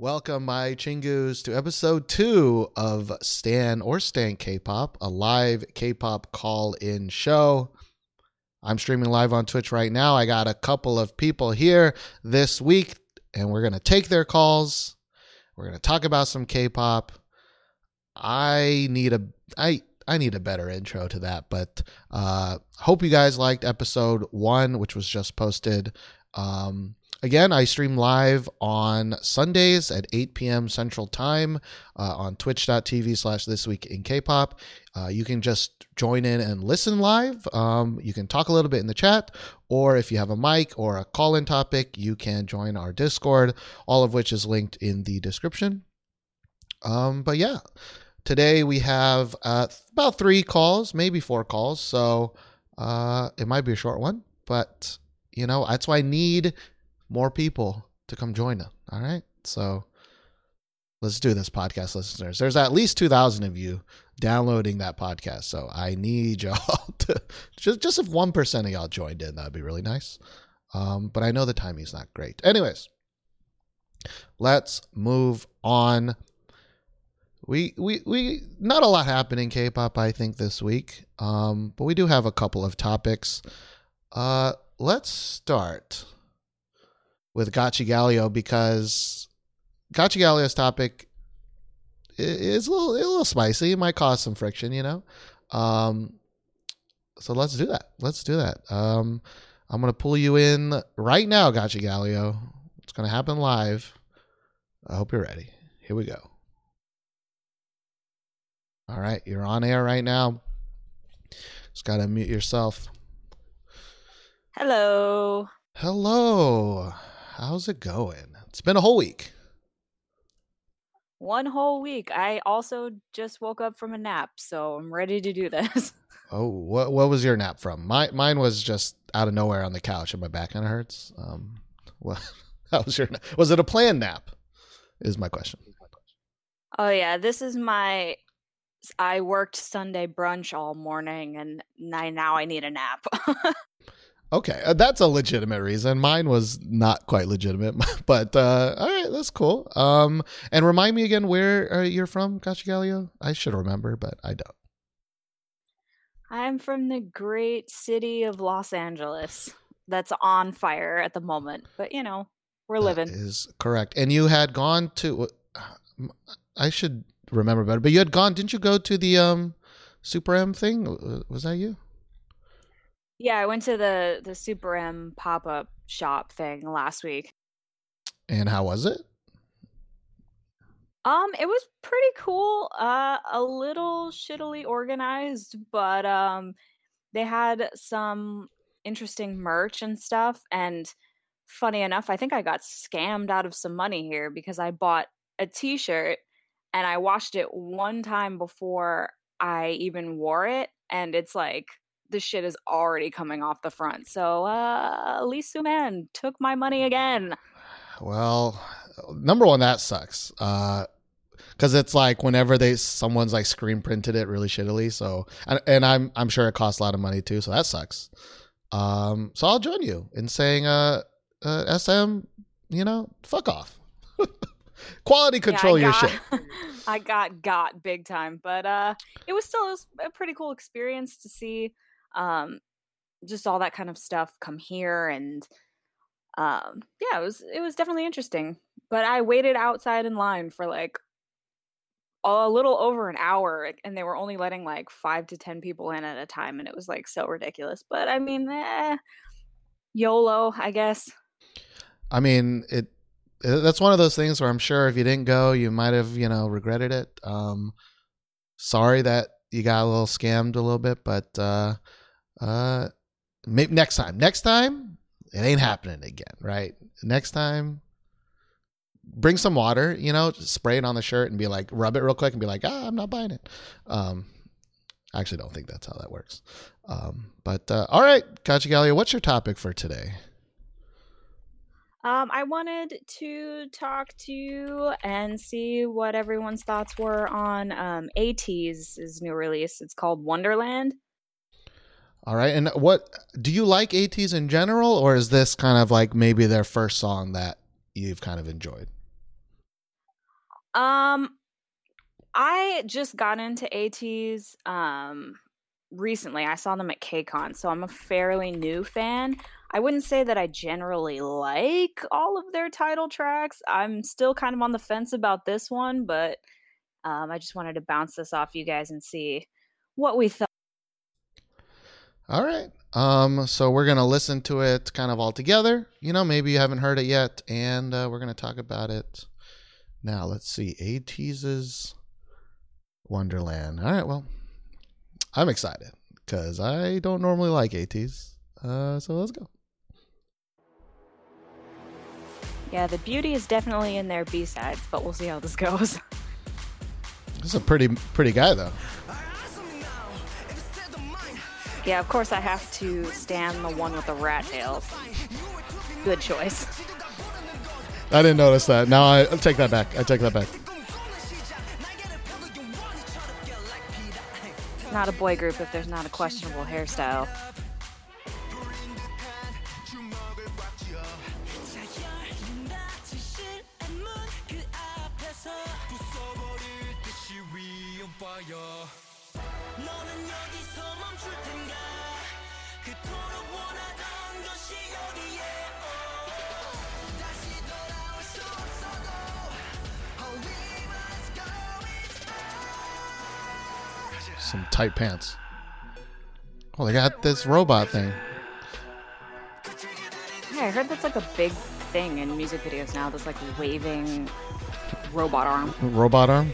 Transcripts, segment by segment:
Welcome, my chingus, to episode two of Stan or Stan K-pop, a live K-pop call-in show. I'm streaming live on Twitch right now. I got a couple of people here this week, and we're gonna take their calls. We're gonna talk about some K-pop. I need a I I need a better intro to that, but uh, hope you guys liked episode one, which was just posted. Um, Again, I stream live on Sundays at 8 p.m. Central Time uh, on twitch.tv slash this week in K-pop. Uh, you can just join in and listen live. Um, you can talk a little bit in the chat, or if you have a mic or a call-in topic, you can join our Discord, all of which is linked in the description. Um, but yeah, today we have uh, about three calls, maybe four calls, so uh, it might be a short one, but you know that's why I need more people to come join us. All right. So let's do this, podcast listeners. There's at least 2,000 of you downloading that podcast. So I need y'all to just, just if 1% of y'all joined in, that'd be really nice. Um, but I know the timing's not great. Anyways, let's move on. We, we, we, not a lot happening in K-pop, I think, this week. Um, but we do have a couple of topics. Uh, let's start with Gotchi Galio because Gotchi Galio's topic is a little, a little spicy. It might cause some friction, you know. Um, so let's do that. Let's do that. Um, I'm gonna pull you in right now, Gotchi Galio. It's gonna happen live. I hope you're ready. Here we go. All right, you're on air right now. Just gotta mute yourself. Hello. Hello. How's it going? It's been a whole week. One whole week. I also just woke up from a nap, so I'm ready to do this. Oh, what what was your nap from? My mine was just out of nowhere on the couch and my back kind of hurts. Um, what? How was your? Was it a planned nap? Is my question. Oh yeah, this is my. I worked Sunday brunch all morning, and now I need a nap. Okay, uh, that's a legitimate reason. Mine was not quite legitimate, but uh, all right, that's cool. Um, and remind me again where uh, you're from, Galio. I should remember, but I don't. I'm from the great city of Los Angeles. That's on fire at the moment, but you know we're that living. Is correct. And you had gone to. I should remember better, but you had gone. Didn't you go to the um, Super M thing? Was that you? Yeah, I went to the the Super M pop up shop thing last week. And how was it? Um, it was pretty cool. Uh, a little shittily organized, but um, they had some interesting merch and stuff. And funny enough, I think I got scammed out of some money here because I bought a T-shirt and I washed it one time before I even wore it, and it's like the shit is already coming off the front. So uh Lee Man took my money again. Well, number one, that sucks. Uh because it's like whenever they someone's like screen printed it really shittily. So and, and I'm I'm sure it costs a lot of money too. So that sucks. Um, so I'll join you in saying, uh, uh SM, you know, fuck off. Quality control yeah, your got, shit. I got got big time, but uh, it was still it was a pretty cool experience to see um, just all that kind of stuff come here and um, yeah it was it was definitely interesting but i waited outside in line for like a little over an hour and they were only letting like five to ten people in at a time and it was like so ridiculous but i mean eh, yolo i guess. I mean it that's one of those things where i'm sure if you didn't go you might have you know regretted it um sorry that you got a little scammed a little bit but uh uh, maybe next time. Next time, it ain't happening again, right? Next time, bring some water. You know, spray it on the shirt and be like, rub it real quick and be like, ah, I'm not buying it. Um, I actually don't think that's how that works. Um, but uh, all right, Kachigalia, what's your topic for today? Um, I wanted to talk to you and see what everyone's thoughts were on um, ATEEZ's new release. It's called Wonderland. All right. And what do you like ATEEZ in general, or is this kind of like maybe their first song that you've kind of enjoyed? Um, I just got into ATEEZ um recently. I saw them at KCON, so I'm a fairly new fan. I wouldn't say that I generally like all of their title tracks. I'm still kind of on the fence about this one, but um, I just wanted to bounce this off you guys and see what we thought. All right. Um, so we're gonna listen to it kind of all together. You know, maybe you haven't heard it yet, and uh, we're gonna talk about it now. Let's see, ATEEZ's Wonderland. All right. Well, I'm excited because I don't normally like ATEEZ. Uh, so let's go. Yeah, the beauty is definitely in their B sides, but we'll see how this goes. This is a pretty pretty guy though. Yeah, of course I have to stand the one with the rat tails. Good choice. I didn't notice that. Now I I'll take that back. I take that back. Not a boy group if there's not a questionable hairstyle. Some tight pants. Oh, they got this robot thing. Yeah, I heard that's like a big thing in music videos now. This like waving robot arm. Robot arm.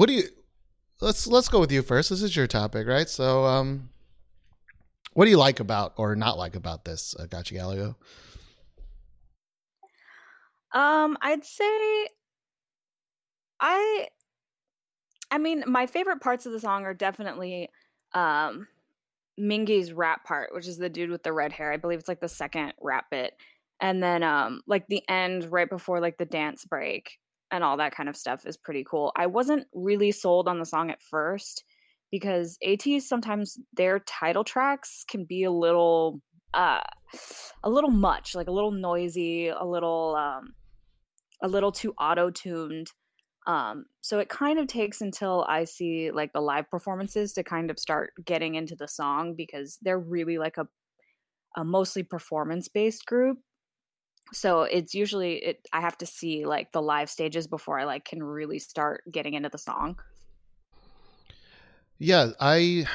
What do you let's let's go with you first. This is your topic, right? So um what do you like about or not like about this uh, Gotcha Galago? Um, I'd say I I mean, my favorite parts of the song are definitely um Mingi's rap part, which is the dude with the red hair. I believe it's like the second rap bit. And then um like the end right before like the dance break and all that kind of stuff is pretty cool. I wasn't really sold on the song at first because ATEEZ sometimes their title tracks can be a little uh a little much, like a little noisy, a little um a little too auto-tuned. Um so it kind of takes until I see like the live performances to kind of start getting into the song because they're really like a a mostly performance based group so it's usually it i have to see like the live stages before i like can really start getting into the song. Yeah i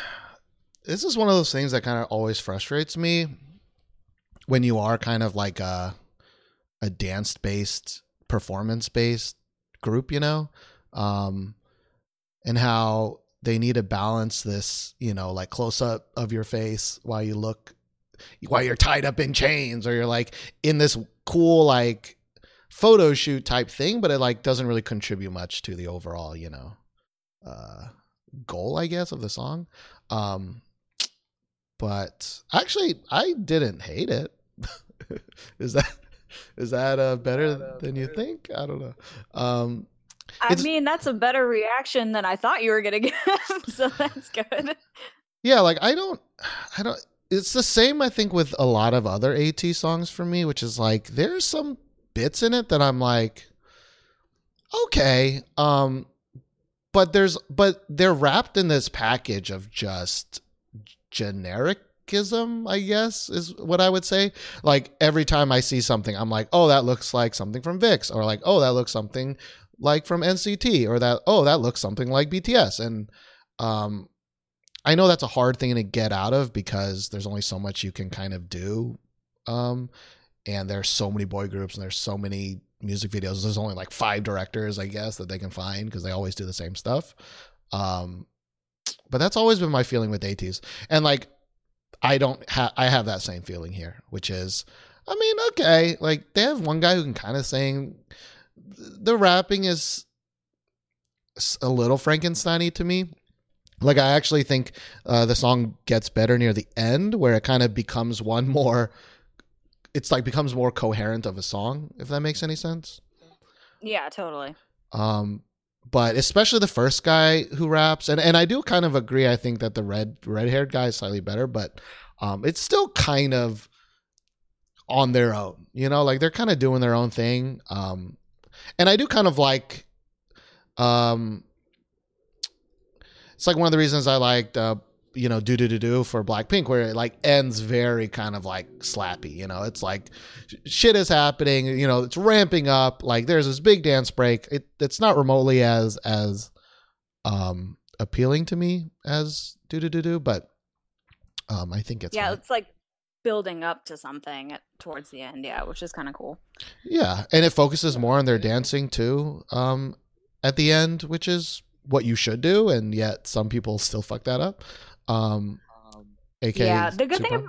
this is one of those things that kind of always frustrates me when you are kind of like a a dance based performance based group you know? Um and how they need to balance this you know like close up of your face while you look while you're tied up in chains or you're like in this cool like photo shoot type thing but it like doesn't really contribute much to the overall you know uh goal i guess of the song um but actually i didn't hate it is that is that uh better than you think i don't know um I mean, that's a better reaction than I thought you were gonna get. so that's good. Yeah, like I don't, I don't it's the same I think with a lot of other ATEEZ songs for me, which is like there's some bits in it that I'm like okay, um but there's but they're wrapped in this package of just genericism, I guess is what I would say. Like every time I see something, I'm like, "Oh, that looks like something from VIXX," or like, "Oh, that looks something like from NCT," or that, "Oh, that looks something like BTS." And um I know that's a hard thing to get out of because there's only so much you can kind of do. Um, and there's so many boy groups and there's so many music videos. There's only like five directors, I guess, that they can find because they always do the same stuff. Um, but that's always been my feeling with ATEEZ. And like, I don't have, I have that same feeling here, which is, I mean, okay, like they have one guy who can kind of sing. The rapping is a little Frankensteiny to me like I actually think uh, the song gets better near the end, where it kind of becomes one more. It's like becomes more coherent of a song, if that makes any sense. Yeah, totally. Um, but especially the first guy who raps, and and I do kind of agree. I think that the red red haired guy is slightly better, but um, it's still kind of on their own. You know, like they're kind of doing their own thing. Um, and I do kind of like um it's like one of the reasons I liked uh, you know do do do do for Blackpink, where it like ends very kind of like slappy. You know, it's like shit is happening. You know, it's ramping up. Like there's this big dance break. It it's not remotely as as um appealing to me as do do do do, but um I think it's yeah, fine. it's like building up to something at, towards the end. Yeah, which is kind of cool. Yeah, and it focuses more on their dancing too. Um, at the end, which is what you should do, and yet some people still fuck that up. Um, AKA yeah, the good thing.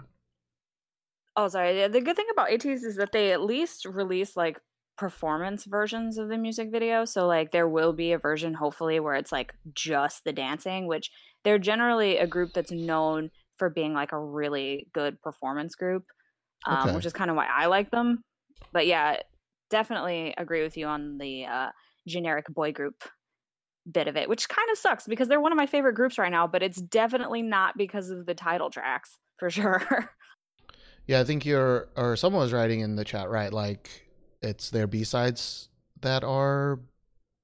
oh, sorry. The good thing about ATEEZ is that they at least release like performance versions of the music video. So like there will be a version hopefully where it's like just the dancing, which they're generally a group that's known for being like a really good performance group, um, okay. which is kind of why I like them. But yeah, definitely agree with you on the uh, generic boy group bit of it, which kind of sucks because they're one of my favorite groups right now, but it's definitely not because of the title tracks for sure. yeah, I think you're, or someone was writing in the chat, right? Like it's their B sides that are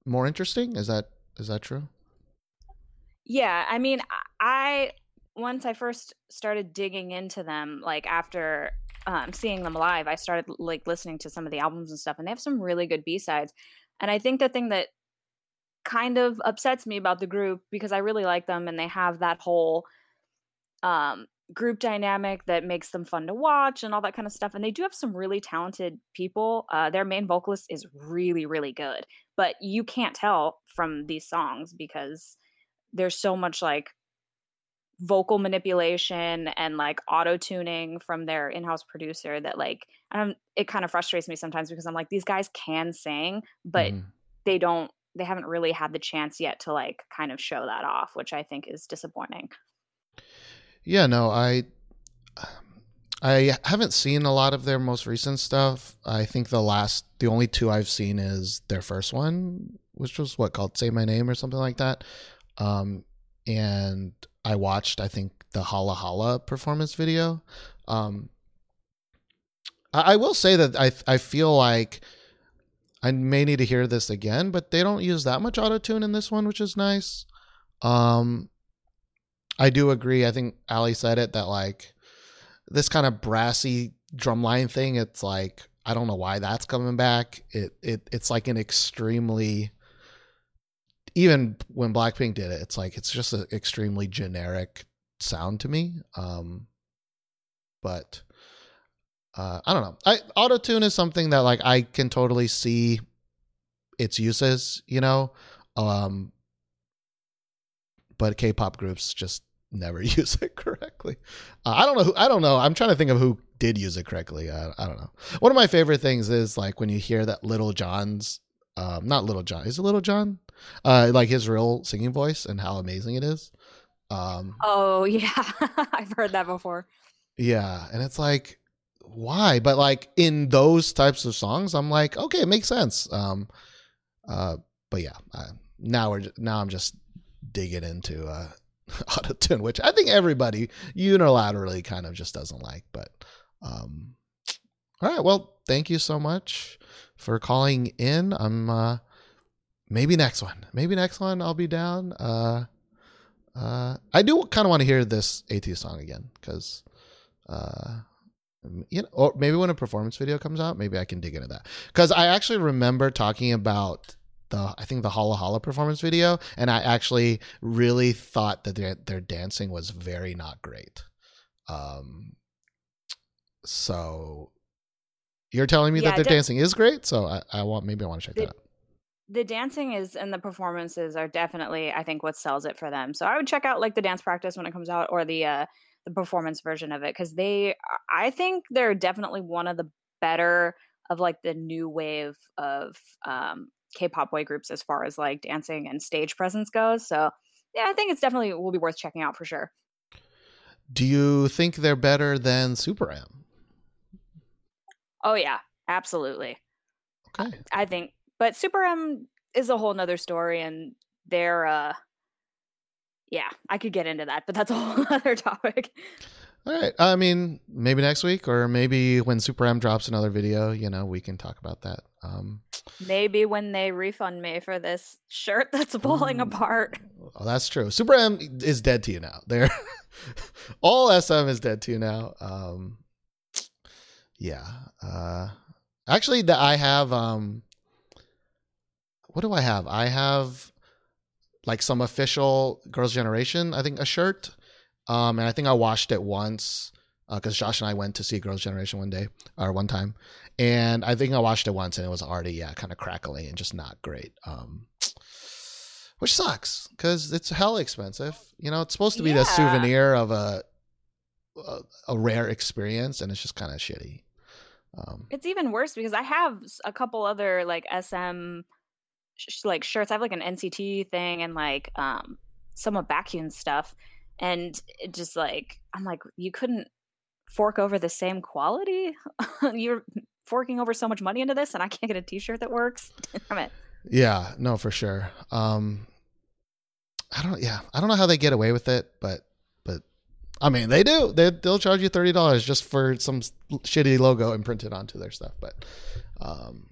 more interesting. Is that is that true? Yeah, I mean, I once I first started digging into them, like after um, seeing them live, I started like listening to some of the albums and stuff, and they have some really good B sides. And I think the thing that kind of upsets me about the group because I really like them and they have that whole um, group dynamic that makes them fun to watch and all that kind of stuff. And they do have some really talented people. Uh, their main vocalist is really, really good, but you can't tell from these songs because there's so much like vocal manipulation and like auto tuning from their in-house producer that like I it kind of frustrates me sometimes because I'm like these guys can sing but mm. they don't they haven't really had the chance yet to like kind of show that off, which I think is disappointing. Yeah, no, I I haven't seen a lot of their most recent stuff. I think the last the only two I've seen is their first one, which was what called Say My Name or something like that. Um and I watched I think the Hala Hala performance video. Um I, I will say that I I feel like I may need to hear this again, but they don't use that much auto tune in this one, which is nice. Um, I do agree. I think Ali said it that like this kind of brassy drumline thing. It's like I don't know why that's coming back. It it it's like an extremely even when Blackpink did it, it's like it's just an extremely generic sound to me. Um, but uh, I don't know. I auto tune is something that like I can totally see its uses, you know. Um, but K-pop groups just never use it correctly. Uh, I don't know. Who, I don't know. I'm trying to think of who did use it correctly. I, I don't know. One of my favorite things is like when you hear that Little John's, um, not Little John, is it Little John? Uh, like his real singing voice and how amazing it is. Um, oh yeah, I've heard that before. Yeah, and it's like, why? But like in those types of songs, I'm like, okay, it makes sense. Um, uh, but yeah, uh, now we're now I'm just digging into uh, auto tune, which I think everybody unilaterally kind of just doesn't like. But um, all right, well, thank you so much for calling in. I'm uh, maybe next one, maybe next one I'll be down. Uh, uh, I do kind of want to hear this ATEEZ song again because, uh, you know, or maybe when a performance video comes out, maybe I can dig into that because I actually remember talking about the I think the Hala Hala performance video, and I actually really thought that their their dancing was very not great. Um, so you're telling me yeah, that their dancing is great, so I, I want maybe I want to check the, that out the dancing is and the performances are definitely I think what sells it for them. So I would check out like the dance practice when it comes out or the uh the performance version of it cuz they I think they're definitely one of the better of like the new wave of um K-pop boy groups as far as like dancing and stage presence goes. So yeah, I think it's definitely will be worth checking out for sure. Do you think they're better than Super M? Oh yeah, absolutely. Okay. I, I think but Super M is a whole nother story, and they're uh, yeah, I could get into that, but that's a whole other topic. All right. I mean, maybe next week, or maybe when Super M drops another video, you know, we can talk about that. Um, maybe when they refund me for this shirt that's falling ooh, apart. Oh, that's true. Super M is dead to you now. There, all SM is dead to you now. Um, yeah. Uh, actually, I have um, what do I have? I have like some official Girls' Generation, I think, a shirt. Um, and I think I washed it once because uh, Josh and I went to see Girls' Generation one day or one time, and I think I washed it once and it was already yeah kind of crackly and just not great. Um, which sucks because it's hell expensive. You know, it's supposed to be yeah. the souvenir of a, a, a rare experience, and it's just kind of shitty. Um, it's even worse because I have a couple other like SM sh- like shirts. I have like an NCT thing and like um some of Baekhyun stuff, and it just like I'm like you couldn't fork over the same quality. You're forking over so much money into this, and I can't get a T-shirt that works. Damn it. Yeah, no, for sure. Um, I don't. Yeah, I don't know how they get away with it, but but I mean they do. They they'll charge you thirty dollars just for some shitty logo imprinted onto their stuff. But um,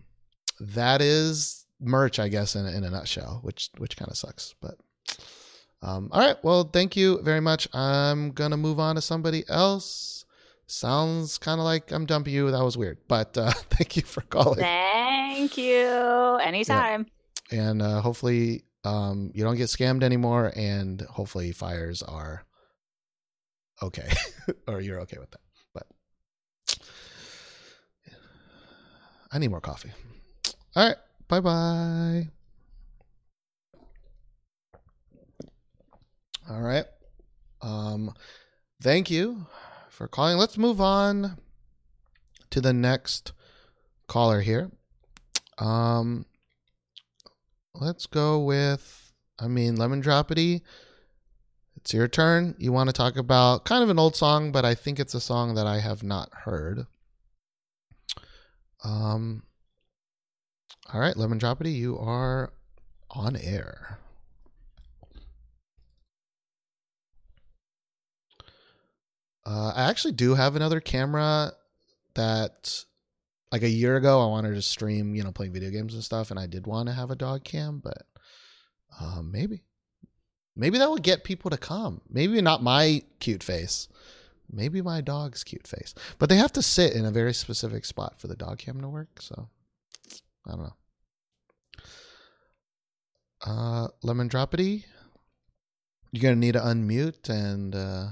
that is merch, I guess, in, in a nutshell, which which kind of sucks. But um, all right, well, thank you very much. I'm gonna move on to somebody else. Sounds kind of like I'm dumping you. That was weird, but uh, thank you for calling. Thank you. Anytime. Yeah. And uh, hopefully um, you don't get scammed anymore, and hopefully fires are okay, or you're okay with that. But I need more coffee. All right. Bye bye. All right. Um, thank you for calling. Let's move on to the next caller here. Um, let's go with, I mean, Lemon Droppity. It's your turn. You want to talk about kind of an old song, but I think it's a song that I have not heard. Um, all right, Lemon Droppity, you are on air. Uh, I actually do have another camera that, like a year ago, I wanted to stream, you know, playing video games and stuff, and I did want to have a dog cam, but uh, maybe, maybe that would get people to come. Maybe not my cute face, maybe my dog's cute face. But they have to sit in a very specific spot for the dog cam to work. So I don't know. Uh, Lemon Droppity, you're gonna need to unmute and uh,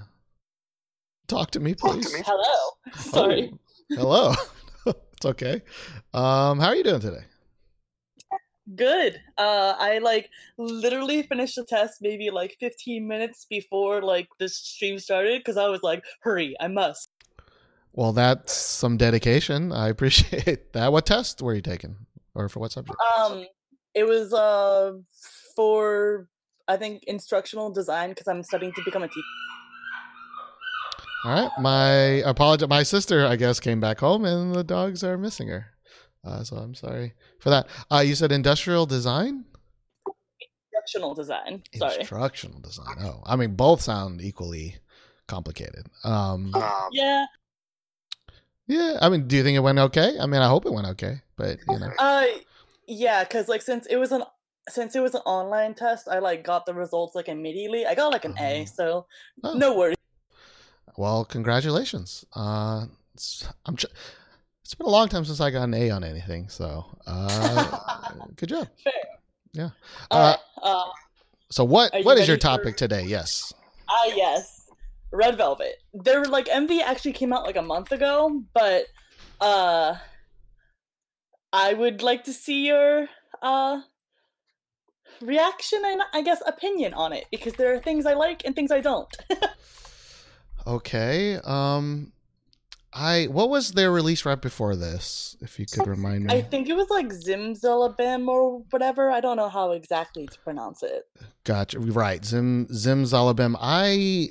talk to me, please. Hello. Sorry. Oh, hello. it's okay. Um, how are you doing today? Good. Uh, I like literally finished the test maybe like 15 minutes before like this stream started because I was like, hurry, I must. Well, that's some dedication. I appreciate that. What test were you taking, or for what subject? Um, it was uh for I think instructional design because I'm studying to become a teacher. All right, my apology. My sister, I guess, came back home, and the dogs are missing her. Uh, so I'm sorry for that. Uh, you said industrial design. Instructional design. Sorry. Instructional design. Oh, I mean, both sound equally complicated. Um, Yeah. Yeah. I mean, do you think it went okay? I mean, I hope it went okay, but you know. Uh, yeah, because like since it was an since it was an online test, I like got the results like immediately. I got like an A, Oh. so Oh. no worries. Well, congratulations. Uh, it's, I'm. Ch- it's been a long time since I got an A on anything, so uh, good job. Fair. Yeah. Uh, uh, So what? What is your ready for- topic today? Yes. Ah, yes. Red Velvet. Their like MV actually came out like a month ago, but uh I would like to see your uh reaction and I guess opinion on it because there are things I like and things I don't. Okay. Um, I what was their release right before this? If you could remind me. I think it was like Zimzalabim or whatever. I don't know how exactly to pronounce it. Gotcha. Right. Zim Zim Zalabim. I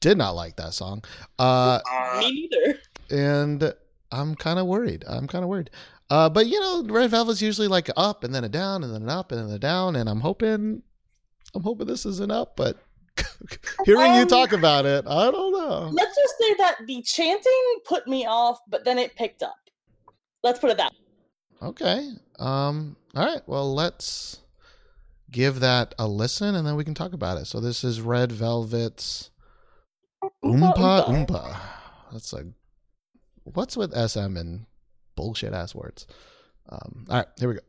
did not like that song. Uh, Me neither. and I'm kind of worried. I'm kind of worried. Uh, but you know, Red Velvet's usually like up and then a down and then an up and then a down, and I'm hoping, I'm hoping this is an up. But hearing you Um, talk about it, I don't know. Let's just say that the chanting put me off, but then it picked up. Let's put it that way. Okay. Um. All right. Well, let's give that a listen, and then we can talk about it. So this is Red Velvet's Umpah Umpah. That's a what's with SM and bullshit ass words. Um. All right. Here we go.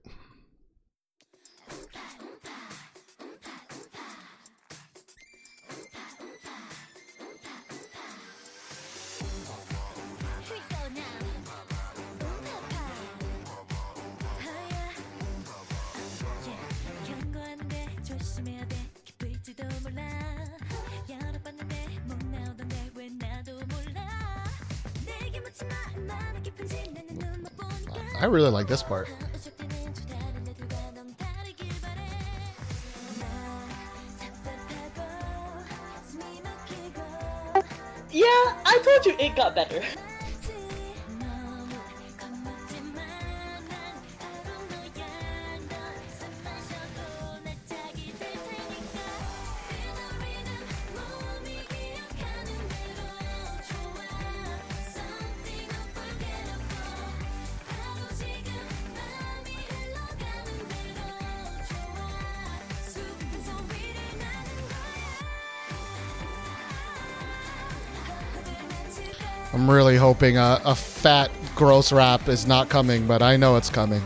I really like this part. Yeah, I told you it got better. hoping a, a fat, gross rap is not coming, but I know it's coming.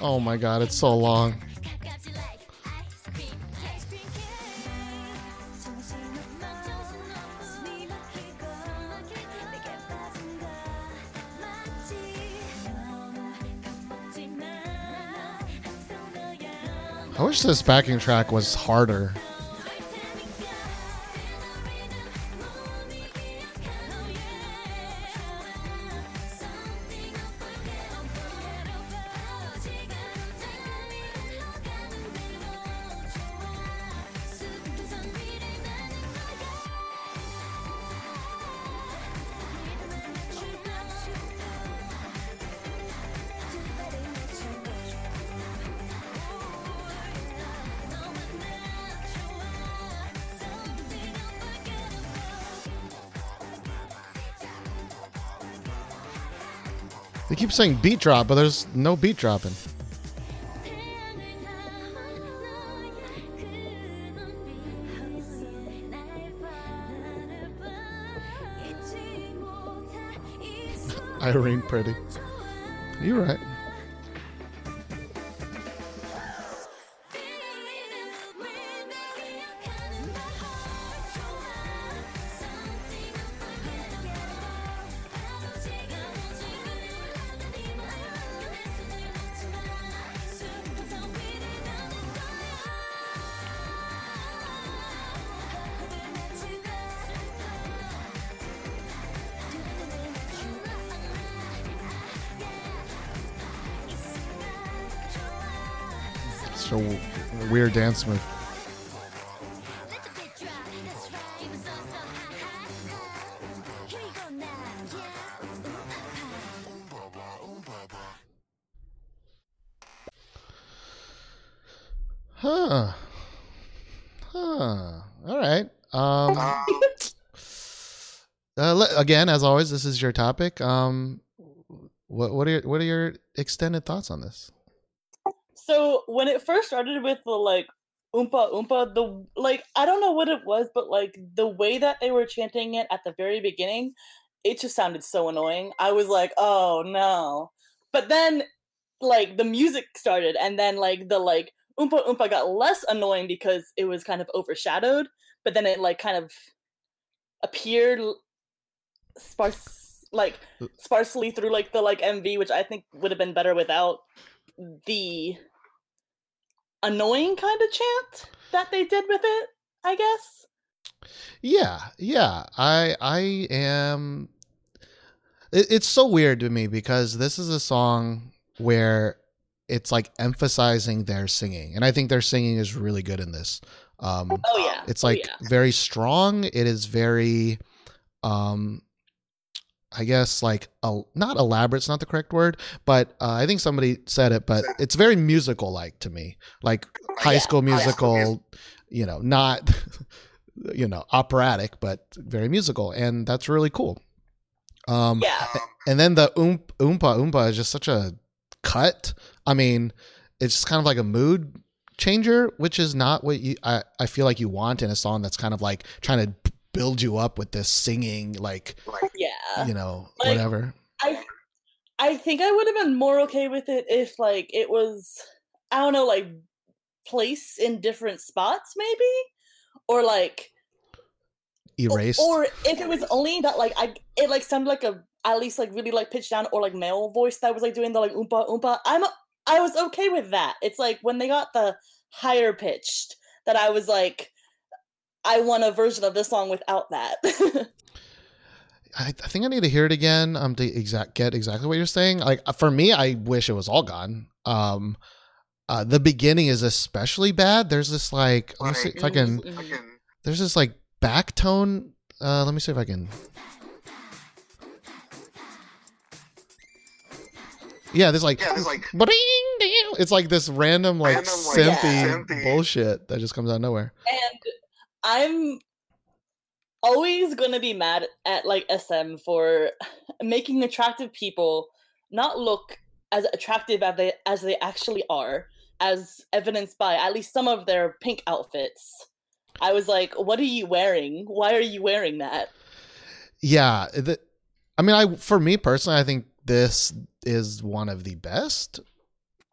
Oh my god, it's so long. I wish this backing track was harder. Saying beat drop, but there's no beat dropping. Irene Pretty. You're right. Dance move. Huh. Huh. All right. Um. Uh, le- again, as always, this is your topic. Um. What what are your, what are your extended thoughts on this? So when it first started with the like oompa oompa, the like I don't know what it was, but like the way that they were chanting it at the very beginning, it just sounded so annoying. I was like, oh no. But then like the music started and then like the like oompa oompa got less annoying because it was kind of overshadowed, but then it like kind of appeared sparse like sparsely through like the like MV, which I think would have been better without the annoying kind of chant that they did with it, I guess. Yeah, yeah. I I am. It, it's so weird to me because this is a song where it's like emphasizing their singing, and I think their singing is really good in this. Um, Oh yeah. it's Oh, like yeah. very strong. It is very, um, I guess like el- not elaborate. It's not the correct word, but uh, I think somebody said it. But it's very musical like to me, like High Yeah, School High Musical. School You know, not you know operatic, but very musical, and that's really cool. Um, yeah. and then the oomp oompa oompa is just such a cut. I mean, it's just kind of like a mood changer, which is not what you I, I feel like you want in a song that's kind of like trying to build you up with this singing, like Yeah. you know, Like- whatever. I I think I would have been more okay with it if like it was I don't know like place in different spots maybe or like Erased. or if it was only that like I it like sounded like a at least like really like pitched down or like male voice that was like doing the like oompa oompa I'm I was okay with that. It's like when they got the higher pitched that I was like I want a version of this song without that. I, I think I need to hear it again um to exact get exactly what you're saying. Like uh, for me, I wish it was all gone. Um, uh, the beginning is especially bad. There's this like let me see if I can. There's this like back tone. Uh, let me see if I can. Yeah, there's like, Yeah, there's like it's like this random like Random, like, synthy synthy. bullshit that just comes out of nowhere. and I'm always gonna be mad at like SM for making attractive people not look as attractive as they as they actually are, as evidenced by at least some of their pink outfits. I was like, "What are you wearing? Why are you wearing that?" Yeah, the, I mean, I for me personally, I think this is one of the best.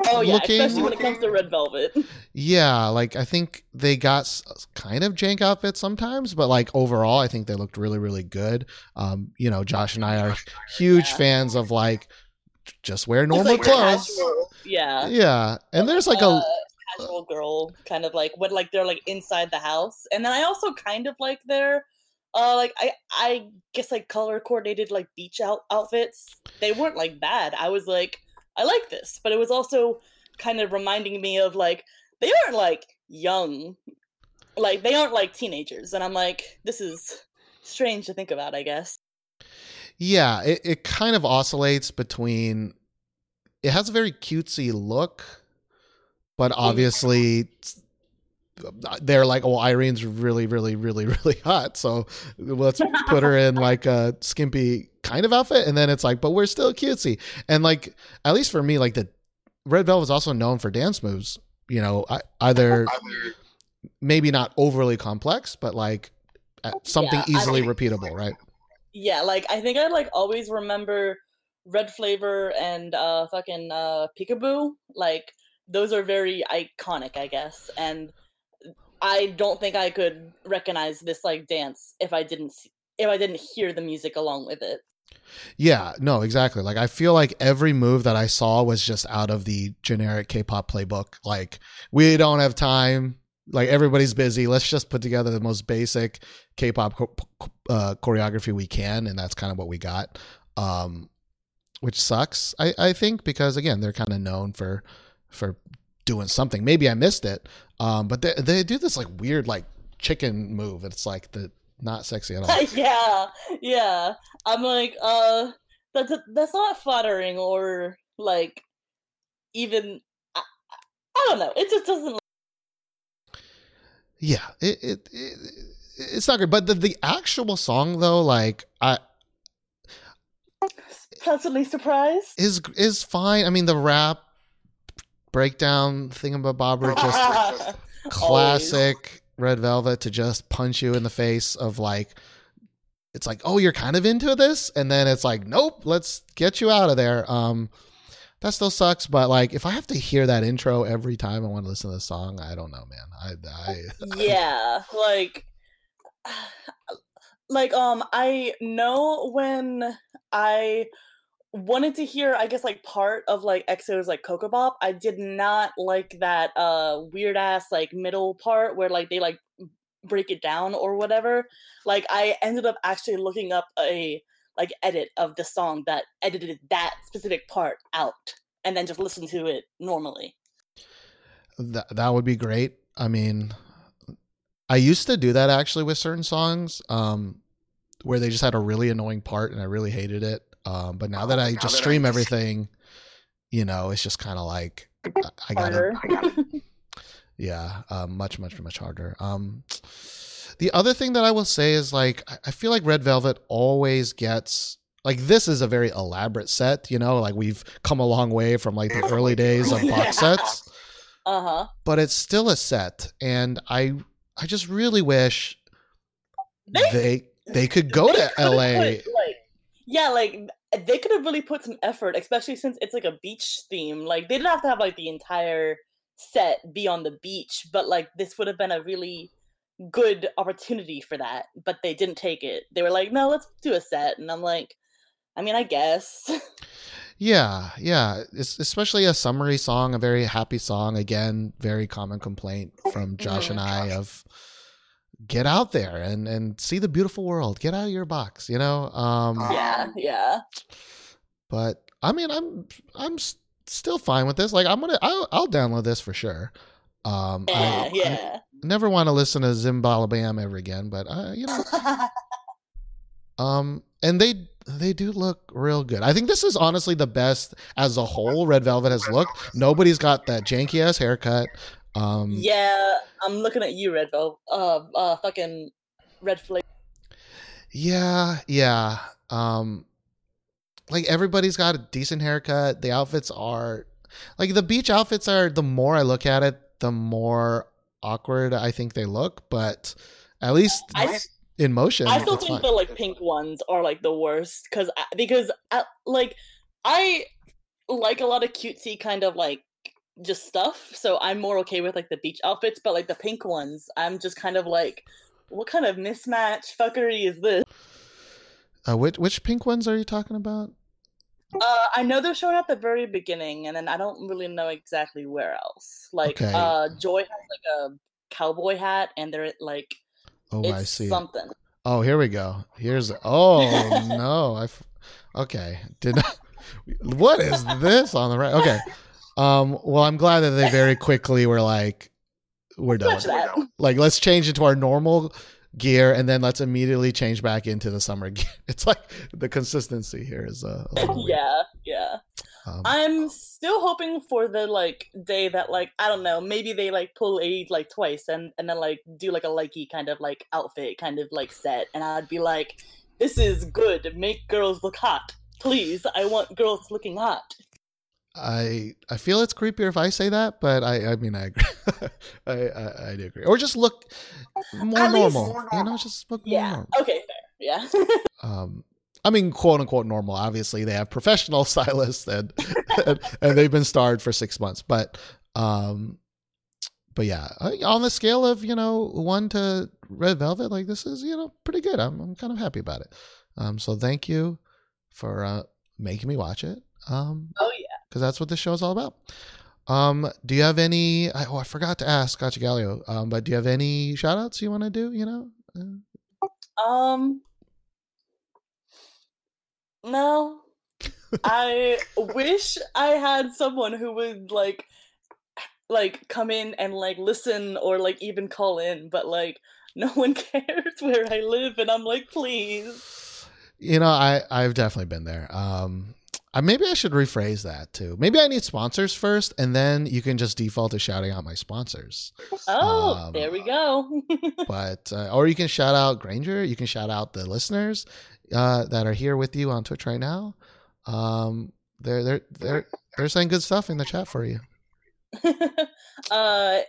Oh yeah, Looking- especially when it comes to red velvet. Yeah, like I think they got kind of jank outfits sometimes, but like overall, I think they looked really, really good. Um, you know, Josh and I are huge Yeah. fans of like just wear normal like, clothes. casual, Yeah. Yeah, and there's like uh, a casual girl kind of like when like they're like inside the house and then i also kind of like their uh like i i guess like color coordinated like beach out outfits they weren't like bad i was like i like this but it was also kind of reminding me of like they aren't like young like they aren't like teenagers and i'm like this is strange to think about i guess yeah, it, it kind of oscillates between. It has a very cutesy look, but mm. obviously they're like, "Oh, Irene's really, really, really, really hot." So let's put her in like a skimpy kind of outfit, and then it's like, but we're still cutesy. And like, at least for me, like the Red Velvet is also known for dance moves. You know, either maybe not overly complex, but like something Yeah, easily repeatable, right? Yeah, like I think I like always remember Red Flavor and uh fucking uh Peekaboo. Like those are very iconic, I guess. And I don't think I could recognize this like dance if I didn't if I didn't hear the music along with it. Yeah, no, exactly. Like I feel like every move that I saw was just out of the generic K-pop playbook. Like we don't have time. Like everybody's busy. Let's just put together the most basic K-pop cho- uh, choreography we can, and that's kind of what we got. Um, which sucks, I, I think, because again, they're kind of known for for doing something. Maybe I missed it, um, but they they do this like weird like chicken move. It's like the not sexy at all. yeah, yeah. I'm like, uh, that's that's not flattering or like even. I, I don't know. It just doesn't. Yeah, it, it, it it's not good. But the, the actual song though, like I Pleasantly surprised. is is fine. I mean, the rap breakdown thingamabobber just classic Red Velvet to just punch you in the face of like it's like, oh, you're kind of into this, and then it's like, nope, let's get you out of there. Um, that still sucks, but like if I have to hear that intro every time I want to listen to the song, I don't know, man. I, I yeah like like um i know when i wanted to hear i guess like part of like exo's like Ko Ko Bop i did not like that uh weird ass like middle part where like they like break it down or whatever like i ended up actually looking up a like edit of the song that edited that specific part out and then just listened to it normally that that would be great. I mean, I used to do that actually with certain songs, um, where they just had a really annoying part and I really hated it. Um, but now that I just stream everything, you know, it's just kind of like I, I gotta, yeah, uh, much, much, much harder. Um, the other thing that I will say is like I- I feel like Red Velvet always gets like this is a very elaborate set. You know, like we've come a long way from like the early days of box Yeah. sets uh-huh but it's still a set and i i just really wish They- they they could go They to could've la put, like, yeah, like they could have really put some effort, especially since it's like a beach theme. Like they didn't have to have like the entire set be on the beach, but like this would have been a really good opportunity for that. But they didn't take it. They were like, "No, let's do a set," and I'm like, I mean, I guess. yeah yeah it's especially a summery song a very happy song again very common complaint from mm-hmm. josh and i of get out there and and see the beautiful world get out of your box you know um yeah, yeah. but i mean i'm i'm s- still fine with this like i'm gonna i'll, I'll download this for sure um Yeah, I, I yeah. never want to listen to Zimzalabim ever again but uh, you know Um, and they they do look real good. I think this is honestly the best as a whole. Red Velvet has looked. Nobody's got that janky ass haircut. Um, yeah, I'm looking at you, Red Velvet. Uh, uh, fucking Red Flake. yeah, yeah. Um, like everybody's got a decent haircut. The outfits are like the beach outfits are. The more I look at it, the more awkward I think they look. But at least I in motion, I still think fine. the like pink ones are like the worst because because uh, like I like a lot of cutesy kind of like just stuff, so I'm more okay with like the beach outfits. But like the pink ones, I'm just kind of like, what kind of mismatch fuckery is this? uh, which which pink ones are you talking about? Uh, I know they're showing at the very beginning, and then I don't really know exactly where else. Like, Okay. uh, Joy has like a cowboy hat, and they're like, Oh, it's I see. it. something. Oh, here we go. Here's oh no. I okay. Did not, what is this on the right? Okay. Um. Well, I'm glad that they very quickly were like, we're done. Like, let's change into our normal gear, and then let's immediately change back into the summer gear. It's like the consistency here is uh, a yeah, yeah. Um, I'm still hoping for the like day that like I don't know maybe they like pull a like twice and and then like do like a likey kind of like outfit kind of like set and I'd be like This is good. Make girls look hot. Please, I want girls looking hot. I I feel it's creepier if I say that, but I I mean I agree. I, I I do agree. Or just look more At least normal. You know, just look more Yeah. normal. Okay, fair. Yeah. Um, I mean, quote unquote normal. Obviously, they have professional stylists and and, and they've been starred for six months. But um, but yeah, on the scale of you know one to Red Velvet, like this is you know pretty good. I'm I'm kind of happy about it. Um, so thank you for uh, making me watch it. Um, oh yeah. Because that's what this show is all about. Um, do you have any? I, oh, I forgot to ask Gotcha Galio. Um, but do you have any shout outs you want to do? You know, uh, Um. No. I wish I had someone who would like like come in and like listen or like even call in, but like no one cares where I live and I'm like, please. you know, I I've definitely been there. Um, I, maybe I should rephrase that too. Maybe I need sponsors first, and then you can just default to shouting out my sponsors. Oh, Um, there we go. But uh, or you can shout out Granger. You can shout out the listeners uh, that are here with you on Twitch right now. Um, they're they're they're they're saying good stuff in the chat for you. uh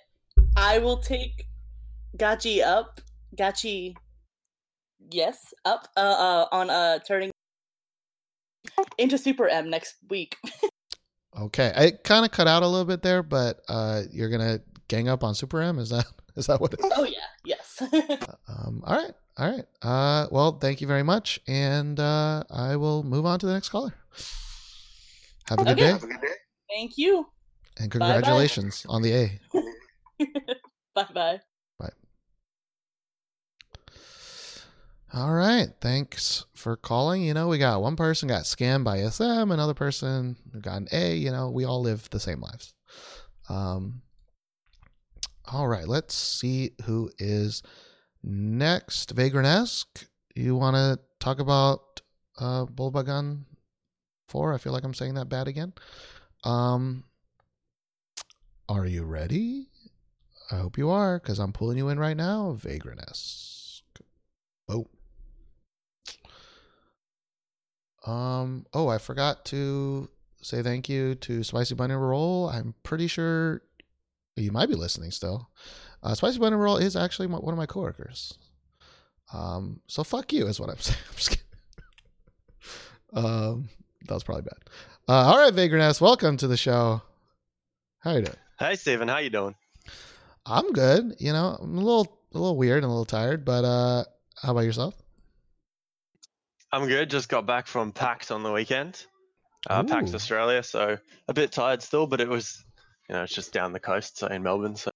I will take Gachi up. Gachi yes, up uh, uh on uh turning into Super M next week. Okay, I kind of cut out a little bit there, but uh, you're gonna gang up on Super M. Is that is that what? It, oh yeah, yes. um, all right, all right. Uh, well, thank you very much, and uh, I will move on to the next caller. Have a good Okay. day, Thank you. and Bye-bye. congratulations on the A. bye bye. All right, thanks for calling. You know, we got one person got scammed by SM, another person got an A. You know, we all live the same lives. Um, all right, let's see who is next. Vagrant-esque, you want to talk about uh, Bulbagun 4? I feel like I'm saying that bad again. Um, are you ready? I hope you are, because I'm pulling you in right now. Vagrant-esque. Oh. Um. Oh, I forgot to say thank you to Spicy Bunny Roll. I'm pretty sure you might be listening still. Uh, Spicy Bunny Roll is actually my, one of my coworkers. Um. So fuck you is what I'm saying. I'm just kidding. um. That was probably bad. Uh, all right, Vagrant welcome to the show. How you doing? Hi, Stephen, how you doing? I'm good. You know, I'm a little a little weird and a little tired, but uh, how about yourself? I'm good. Just got back from PAX on the weekend. Uh, PAX Australia, so a bit tired still, but it was, you know, it's just down the coast, so in Melbourne. So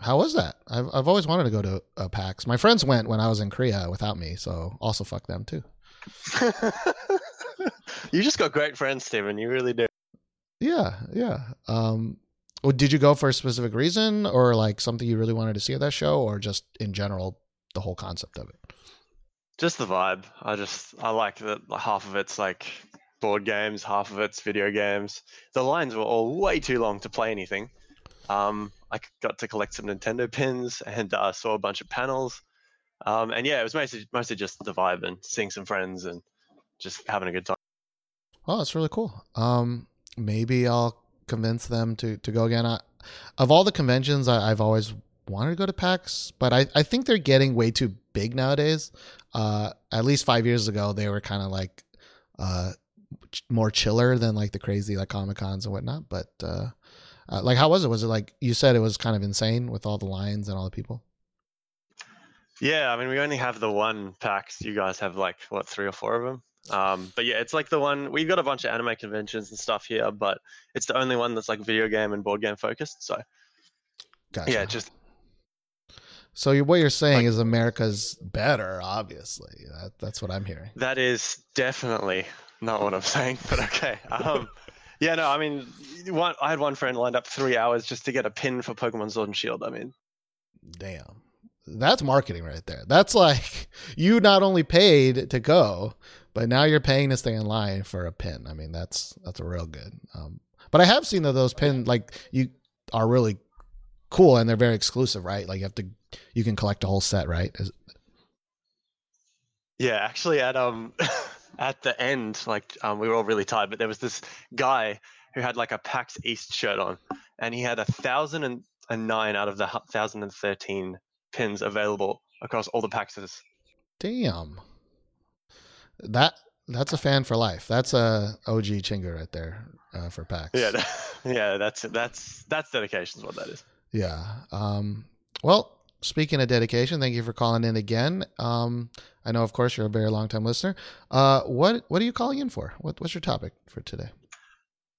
How was that? I've I've always wanted to go to uh, PAX. My friends went when I was in Korea without me, so also fuck them too. you just got great friends, Stephen. You really do. Yeah, yeah. Um, well, did you go for a specific reason, or like something you really wanted to see at that show, or just in general the whole concept of it? Just the vibe. I just I like that half of it's like board games, half of it's video games. The lines were all way too long to play anything. Um, I got to collect some Nintendo pins and uh, saw a bunch of panels. Um, and yeah, it was mostly mostly just the vibe and seeing some friends and just having a good time. Oh, that's really cool. Um, maybe I'll convince them to to go again. I, of all the conventions, I, I've always wanted to go to PAX, but I I think they're getting way too big nowadays. Uh, at least five years ago, they were kind of like uh more chiller than like the crazy like comic cons and whatnot. But uh, uh, like, how was it? Was it like you said? It was kind of insane with all the lines and all the people. Yeah, I mean, we only have the one PAX. You guys have like what three or four of them. Um, but yeah, it's like the one we've got a bunch of anime conventions and stuff here, but it's the only one that's like video game and board game focused. So Gotcha. yeah, just so what you're saying like- is America's better. Obviously, that, that's what I'm hearing. that is definitely not what I'm saying. But okay. Um, yeah, no, I mean, one I had one friend lined up three hours just to get a pin for Pokemon Sword and Shield. I mean, Damn. That's marketing right there. That's like you not only paid to go, but now you're paying to stay in line for a pin. I mean, that's that's a real good. Um, but I have seen that those pin like you are really cool and they're very exclusive, right? Like you have to you can collect a whole set, right? Is- Yeah, actually, at um, at the end, like um, we were all really tired, but there was this guy who had like a PAX East shirt on, and he had a thousand and nine out of the thousand and thirteen pins available across all the PAXs. Damn. That that's a fan for life. That's a OG Chinga right there uh, for PAX. Yeah, that- yeah, that's that's that's dedication is what that is. Yeah. Um, well, speaking of dedication, thank you for calling in again. Um, I know, of course, you're a very long time listener. Uh, what what are you calling in for? What, what's your topic for today?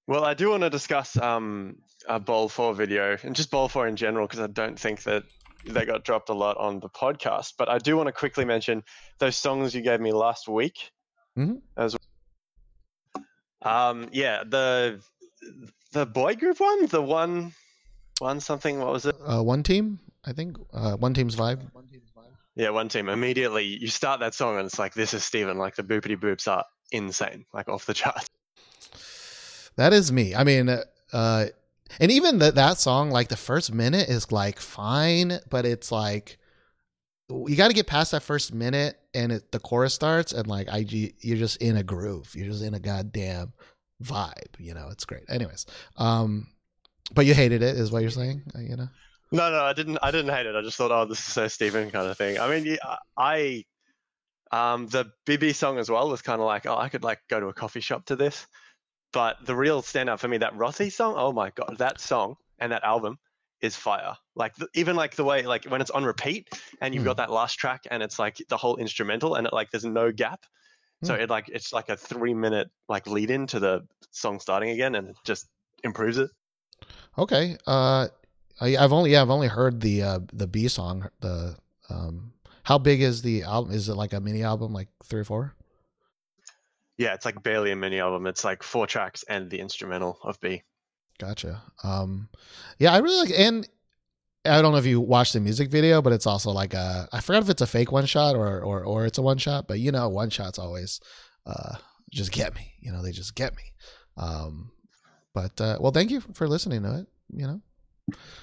Well, I do want to discuss um, a BOL4 video and just BOL4 in general because I don't think that they got dropped a lot on the podcast. But I do want to quickly mention those songs you gave me last week Mhm. as um, yeah, the the boy group one, the one one something, what was it? Uh, one team, I think. Uh, one team's vibe. Yeah, one team. Immediately you start that song and it's like this is Steven, like the boopity boops are insane, like off the charts. That is me. I mean, uh, and even that that song, like the first minute is like fine, but it's like you got to get past that first minute, and it, the chorus starts, and like I, you're just in a groove. You're just in a goddamn vibe. You know, it's great. Anyways, um, but you hated it, is what you're saying? Uh, You know, No, no, I didn't. I didn't hate it. I just thought, oh, this is so Stephen kind of thing. I mean, I, um, the BB song as well was kind of like, oh, I could like go to a coffee shop to this. But the real standout for me, that Rossi song, oh my god, that song and that album is fire. Like the, even like the way like when it's on repeat and you've got that last track and it's like the whole instrumental and it like there's no gap. So Hmm. it like it's like a three minute like lead in to the song starting again and it just improves it. okay. Uh, I, I've only yeah, I've only heard the uh the B song. The um, how big is the album? Is it like a mini album, like three or four? Yeah, it's like barely a mini album. It's like four tracks and the instrumental of B. Gotcha. Um, yeah, I really like, and I don't know if you watched the music video, but it's also like a, I forgot if it's a fake one shot or, or, or it's a one shot, but you know, one shots always, uh, just get me, you know, they just get me. Um, but, uh, well, thank you for listening to it, you know?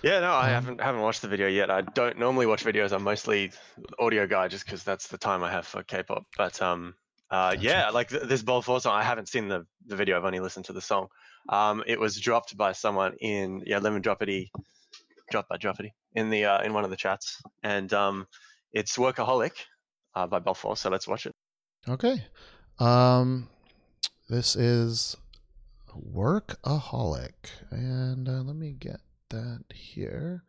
Yeah, no, I Um, haven't haven't watched the video yet. I don't normally watch videos. I'm mostly audio guy just because that's the time I have for K-pop. But um, uh, Gotcha. yeah, like th- this BOL4 song, I haven't seen the the video. I've only listened to the song. Um, it was dropped by someone in yeah, Lemon Droppity, dropped by Droppity in the uh, in one of the chats, and um, it's Workaholic uh, by BOL4. So let's watch it. Okay. Um, this is Workaholic. And uh, let me get that here.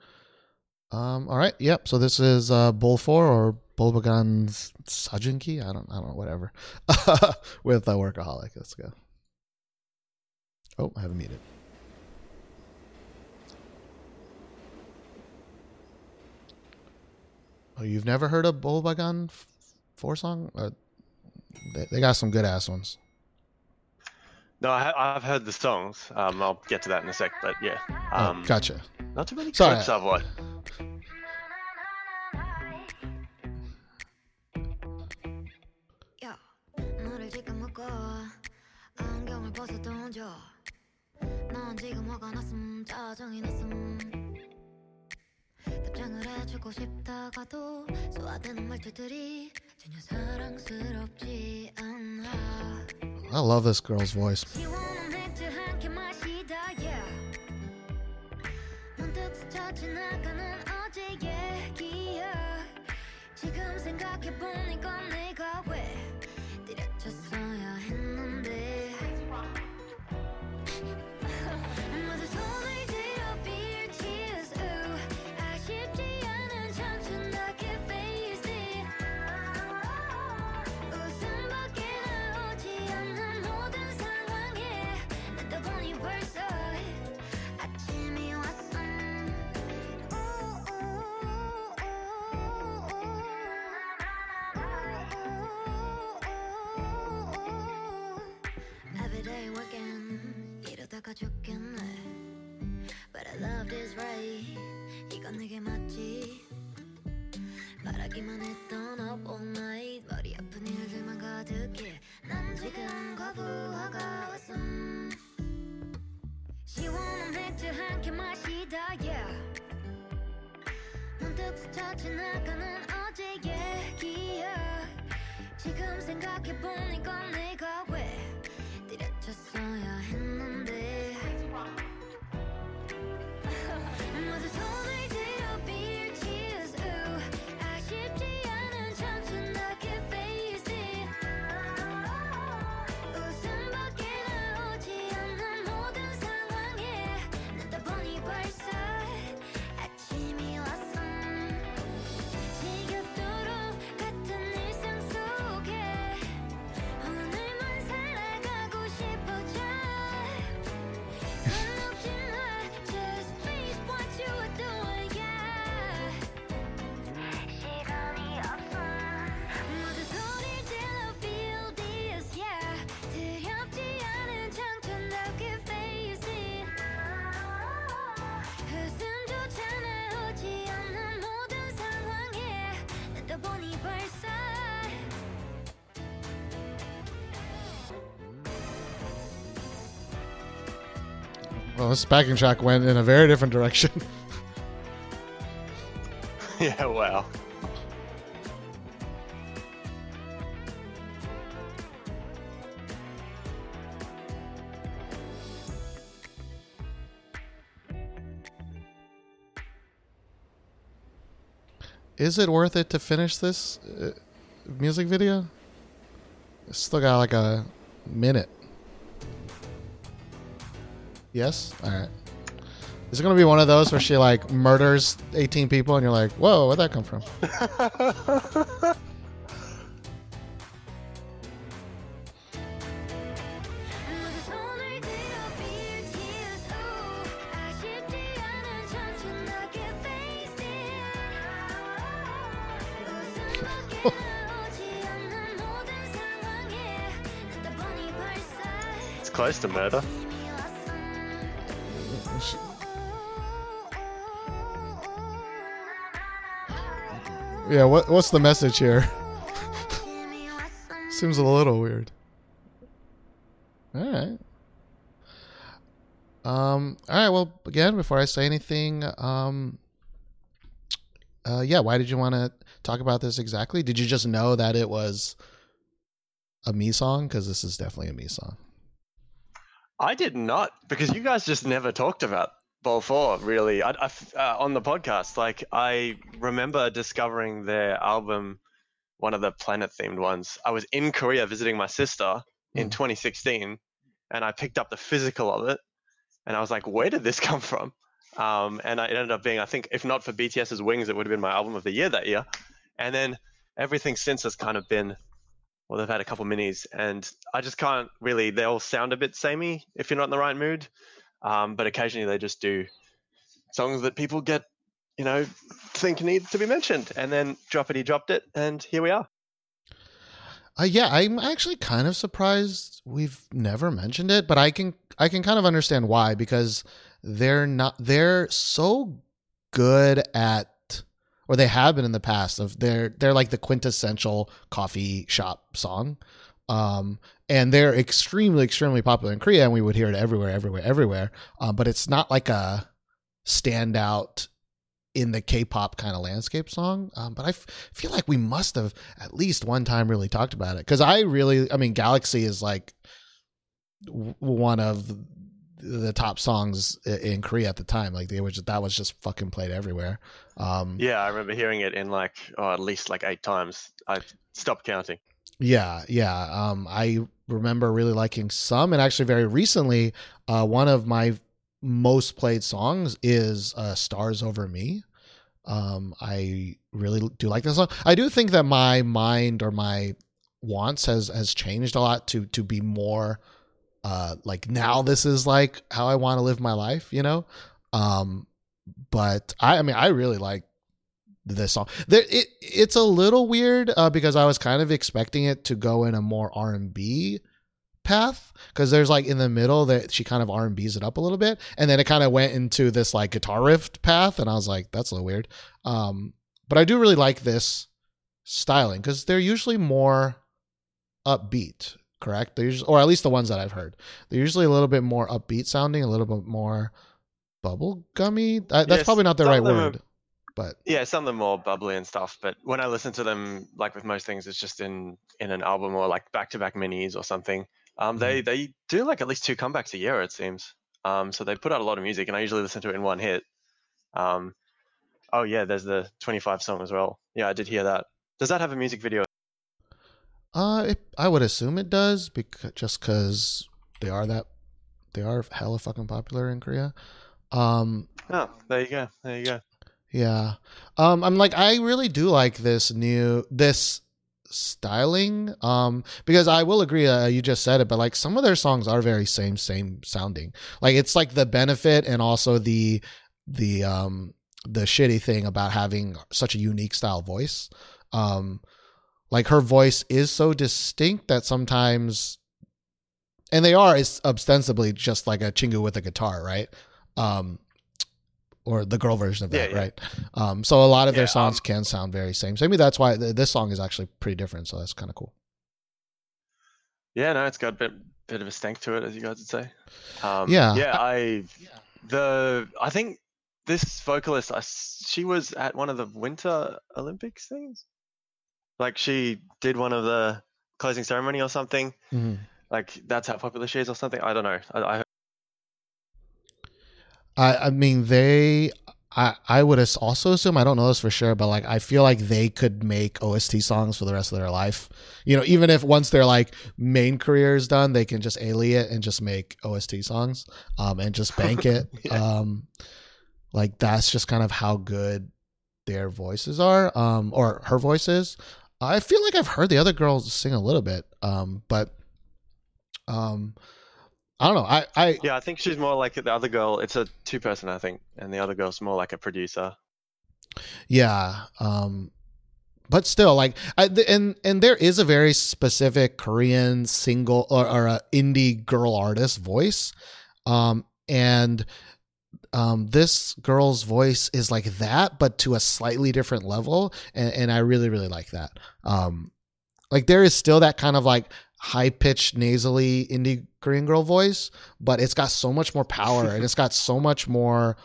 Um, all right. Yep. So this is uh, BOL4 or Bulbagan's Sajinki. I don't, I don't know, whatever. With uh, Workaholic. Let's go. Oh, I haven't muted. Oh, you've never heard a Bulbagan f- 4 song? Uh, they, they got some good ass ones. No, I ha- I've heard the songs. Um, I'll get to that in a sec. But yeah, Oh, um, gotcha. not too many Sorry. clips I've watched. I love this girl's voice. ラギマネットの Well, this backing track went in a very different direction. yeah, wow. Is it worth it to finish this uh, music video? It's still got like a minute. Yes. All right. Is it going to be one of those where she like murders 18 people and you're like, whoa, where'd that come from? it's close to murder. Yeah, what, what's the message here? Seems a little weird. All right. Um, all right. Well, again, before I say anything, um, uh, yeah, why did you want to talk about this exactly? Did you just know that it was a me song? Because this is definitely a me song. I did not, because you guys just never talked about BOL4 really I, I uh, on the podcast. Like I remember discovering their album, one of the planet themed ones. I was in Korea visiting my sister in Mm. 2016, and I picked up the physical of it, and I was like, "Where did this come from?" Um, and it ended up being, I think, if not for BTS's Wings, it would have been my album of the year that year. And then everything since has kind of been well, they've had a couple minis, and I just can't really. They all sound a bit samey if you're not in the right mood. Um, but occasionally they just do songs that people get, you know, think need to be mentioned, and then droppity dropped it, and here we are. Uh, yeah, I'm actually kind of surprised we've never mentioned it, but I can I can kind of understand why because they're not they're so good at or they have been in the past of they're they're like the quintessential coffee shop song. Um and they're extremely extremely popular in Korea and we would hear it everywhere everywhere everywhere. Um but it's not like a standout in the K-pop kind of landscape song. Um, but I f- feel like we must have at least one time really talked about it because I really, I mean, Galaxy is like one of the top songs in Korea at the time. Like they was that was just fucking played everywhere. Um, Yeah, I remember hearing it in like oh, at least like eight times. I stopped counting. Yeah, yeah. Um, I remember really liking some, and actually, very recently, uh, one of my most played songs is uh, "Stars Over Me." Um, I really do like this song. I do think that my mind or my wants has has changed a lot to to be more uh like now this is like how I want to live my life, you know. Um, but I, I mean, I really like this song. There, it it's a little weird uh, because I was kind of expecting it to go in a more R and B path because there's like in the middle that she kind of R and B's it up a little bit, and then it kind of went into this like guitar riff path, and I was like, that's a little weird. Um, but I do really like this styling because they're usually more upbeat, correct? They're usually, or at least the ones that I've heard, they're usually a little bit more upbeat sounding, a little bit more bubble gummy. Uh, that's probably not the right them are- word. But Yeah, some of them more bubbly and stuff, but when I listen to them, like with most things, it's just in in an album or like back to back minis or something. Um, they they do like at least two comebacks a year, it seems. Um, so they put out a lot of music, and I usually listen to it in one hit. Um, oh yeah, there's the 25 song as well. Yeah, I did hear that. Does that have a music video? uh, it, I would assume it does because just because they are that they are hella fucking popular in Korea. Um, Oh, there you go. There you go. Yeah. Um I'm like I really do like this new this styling um because I will agree uh, you just said it but like some of their songs are very same same sounding. Like it's like the benefit and also the the um the shitty thing about having such a unique style voice. Um like her voice is so distinct that sometimes and they are it's ostensibly just like a chingu with a guitar, right? Um or the girl version of that, Yeah, yeah. right? Um, so a lot of their songs um, can sound very same. So maybe that's why th- this song is actually pretty different. So that's kind of cool. Yeah, no, it's got a bit bit of a stank to it, as you guys would say. Um, Yeah. yeah. I the I think this vocalist, I s she was at one of the Winter Olympics things. Like she did one of the closing ceremony or something. Mhm. Like that's how popular she is or something. I don't know. I, I I, I mean, they. I, I would also assume I don't know this for sure, but like I feel like they could make OST songs for the rest of their life. You know, even if once their like main career is done, they can just alien and just make OST songs, um, and just bank it. Yeah. Um, like that's just kind of how good their voices are, um, or her voices. I feel like I've heard the other girls sing a little bit, um, but um, I don't know. I, I yeah, I think she's more like the other girl. It's a two person, I think, and the other girl's more like a producer. Yeah. Um but still like I and and there is a very specific Korean single or, or a indie girl artist voice. Um and um this girl's voice is like that but to a slightly different level and, and I really really like that. Um like there is still that kind of like high pitched nasally indie Korean girl voice, but it's got so much more power and it's got so much more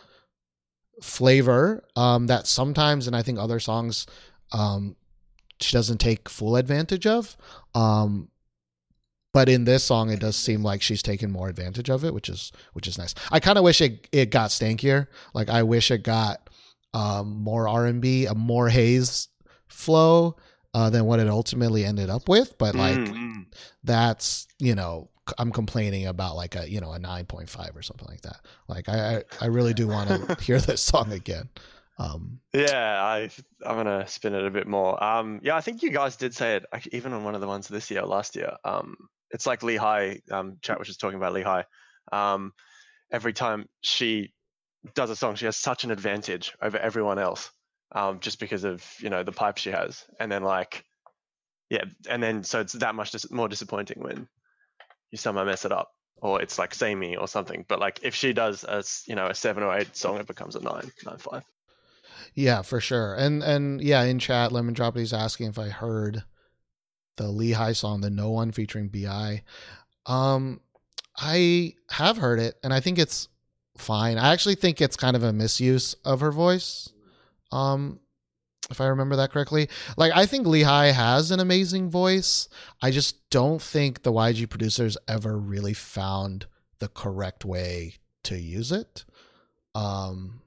flavor um, that sometimes, and I think other songs, um, she doesn't take full advantage of. Um, but in this song, it does seem like she's taken more advantage of it, which is which is nice. I kind of wish it it got stankier. Like I wish it got um, more R and B, a more haze flow uh, than what it ultimately ended up with. But like Mm, mm. That's you know i'm complaining about like a you know a 9.5 or something like that like i i, really do want to hear this song again um Yeah, I I'm gonna spin it a bit more. Um, yeah, I think you guys did say it even on one of the ones this year, last year. Um, it's like Lee Hi. Um, chat was just talking about Lee Hi. Um, every time she does a song, she has such an advantage over everyone else. Um, just because of you know the pipe she has, and then like, yeah, and then so it's that much dis- more disappointing when you somehow mess it up, or it's like samey or something. But like if she does a you know a seven or eight song, it becomes a nine, nine five. yeah for sure and and yeah in chat lemon drop is asking if i heard the Lee Hi song the no one featuring bi um i have heard it and i think it's fine i actually think it's kind of a misuse of her voice um if I remember that correctly. Like I think Lee Hi has an amazing voice. I just don't think the YG producers ever really found the correct way to use it. Um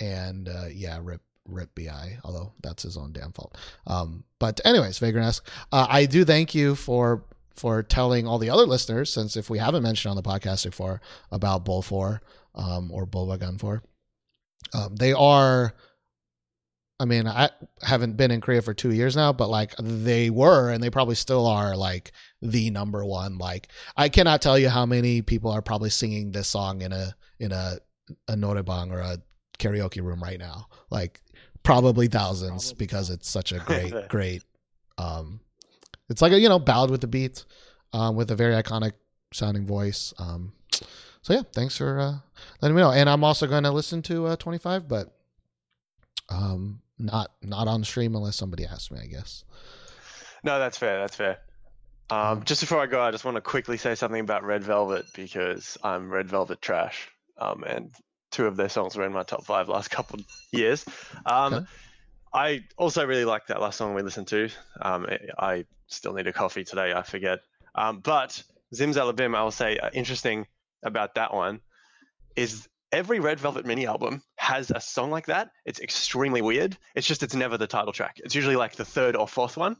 and uh yeah, rip rip BI, although that's his own damn fault. Um but anyways, Vagrant uh, I do thank you for for telling all the other listeners, since if we haven't mentioned on the podcast before about BOL4 um, or Bulba Gun 4, um, they are I mean, I haven't been in Korea for two years now, but like they were, and they probably still are, like the number one. Like I cannot tell you how many people are probably singing this song in a in a a noraebang or a karaoke room right now. Like probably thousands because it's such a great, great. Um, it's like a you know ballad with the beat, um, with a very iconic sounding voice. Um, so yeah, thanks for uh, letting me know. And I'm also going to listen to uh, 25, but um not not on stream unless somebody asks me i guess No, that's fair. That's fair. Um, just before I go, I just want to quickly say something about Red Velvet because I'm Red Velvet trash. Um, and two of their songs were in my top five last couple years. Um, Okay. I also really like that last song we listened to. Um, I- I still need a coffee today. I forget. Um, but Zimzalabim, I'll say, uh, interesting about that one is every Red Velvet mini album has a song like that. It's extremely weird. It's just it's never the title track. It's usually like the third or fourth one.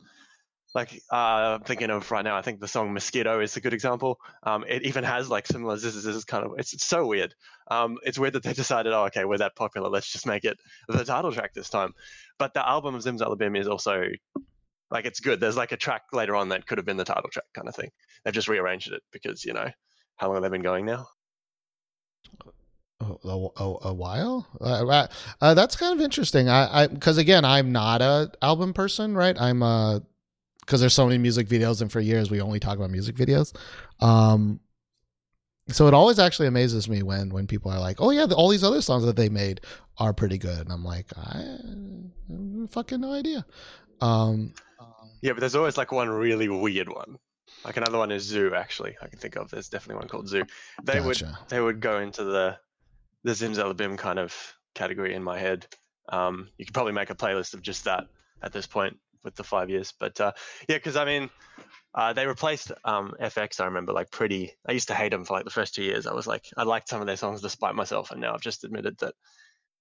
Like uh, I'm thinking of right now, I think the song "Mosquito" is a good example. Um, it even has like similar this is kind of it's, it's so weird. Um, it's weird that they decided, oh, okay, we're that popular, let's just make it the title track this time. But the album of Zimzalabim is also like it's good. There's like a track later on that could have been the title track kind of thing. They've just rearranged it because you know how long have they been going now? A, a, a while. Uh, uh, uh, that's kind of interesting. I, I, because again, I'm not a album person, right? I'm a because there's so many music videos, and for years we only talk about music videos. Um, so it always actually amazes me when when people are like, "Oh yeah, the, all these other songs that they made are pretty good," and I'm like, I, I fucking no idea. Um, Yeah, but there's always like one really weird one. Like another one is Zoo. Actually, I can think of. There's definitely one called Zoo. They would they would go into the the Zimzalabim kind of category in my head. Um, you could probably make a playlist of just that at this point with the five years. But uh, yeah, because I mean, uh, they replaced um, f(x). I remember like pretty. I used to hate them for like the first two years. I was like, I liked some of their songs despite myself, and now I've just admitted that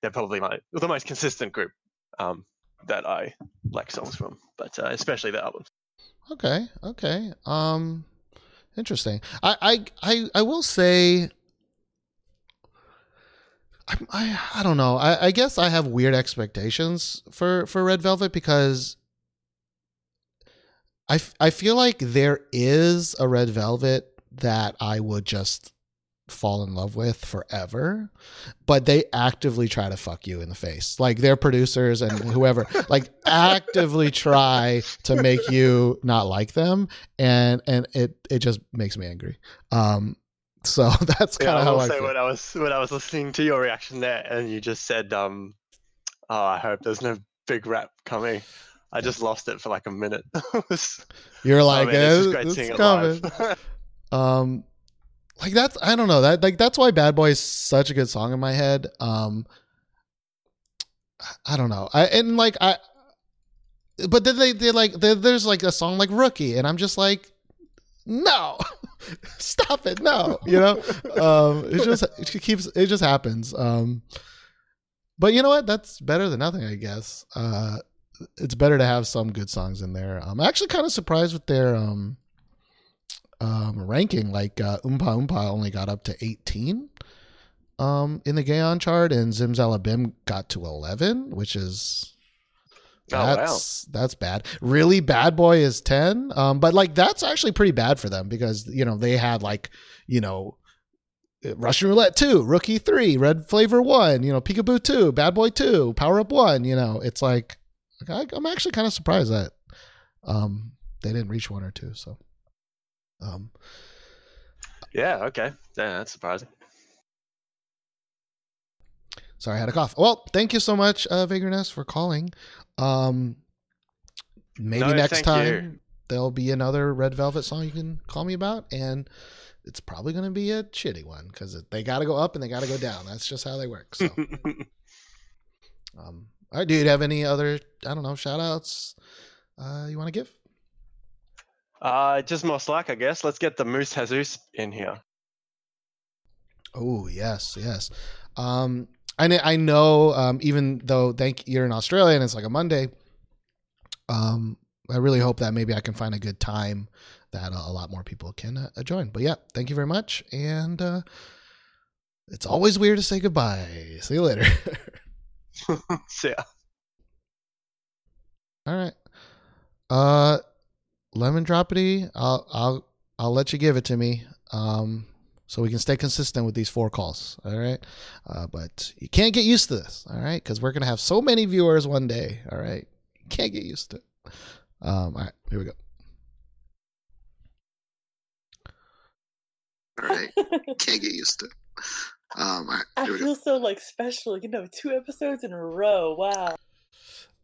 they're probably my the most consistent group um, that I like songs from. But uh, especially the albums. Okay, okay. Um interesting. I I I, I will say I, I I don't know. I, I guess I have weird expectations for for Red Velvet because I, f- I feel like there is a Red Velvet that I would just fall in love with forever, but they actively try to fuck you in the face. Like their producers and whoever, like actively try to make you not like them, and and it it just makes me angry. Um, so that's kind Yeah, of I how I say feel. when I was when I was listening to your reaction there, and you just said, um, "Oh, I hope there's no big rap coming." I just lost it for like a minute. Was- You're oh, like, man, it's just "Eh, great it's seeing it live. um like that's i don't know that like that's why bad boy is such a good song in my head um i don't know i and like i but then they they like there there's like a song like rookie and i'm just like no stop it no. You know? Um it just it keeps it just happens. Um but you know what? That's better than nothing i guess. Uh it's better to have some good songs in there. I'm actually kind of surprised with their um um, ranking. Like uh, Umpah only got up to 18 um, in the Gaon chart, and Zimzalabim got to 11, which is Oh, wow. that's that's bad. Really, Bad Boy is 10, um, but like that's actually pretty bad for them because you know they had like you know. Russian Roulette 2, Rookie 3, Red Flavor 1, you know, Peekaboo 2, Bad Boy 2, Power Up 1, you know, it's like, like I, I'm actually kind of surprised that um, they didn't reach one or two. So, um, yeah, okay, yeah, that's surprising. Sorry, I had a cough. Well, thank you so much, uh, Vagrant for calling. Um, maybe No, next time you. there'll be another Red Velvet song you can call me about, and it's probably going to be a shitty one because they got to go up and they got to go down. That's just how they work. So, um, all right, do you have any other I don't know shout outs uh, you want to give? uh, just more slack, I guess. Let's get the Moose Jesus in here. Oh yes, yes. Um, I I know. Um, even though thank you're in Australia and it's like a Monday. Um, I really hope that maybe I can find a good time that a lot more people can uh, join. But yeah, thank you very much, and uh, it's always weird to say goodbye. See you later. so, yeah. All right. Uh, lemon droppity. I'll I'll I'll let you give it to me. Um, so we can stay consistent with these four calls. All right. Uh, but you can't get used to this. All right, because we're gonna have so many viewers one day. All right. You can't get used to it. Um. All right. Here we go. All right. Can't get used to it. Um. All right. I Here we go. feel so like special, you know, two episodes in a row. Wow.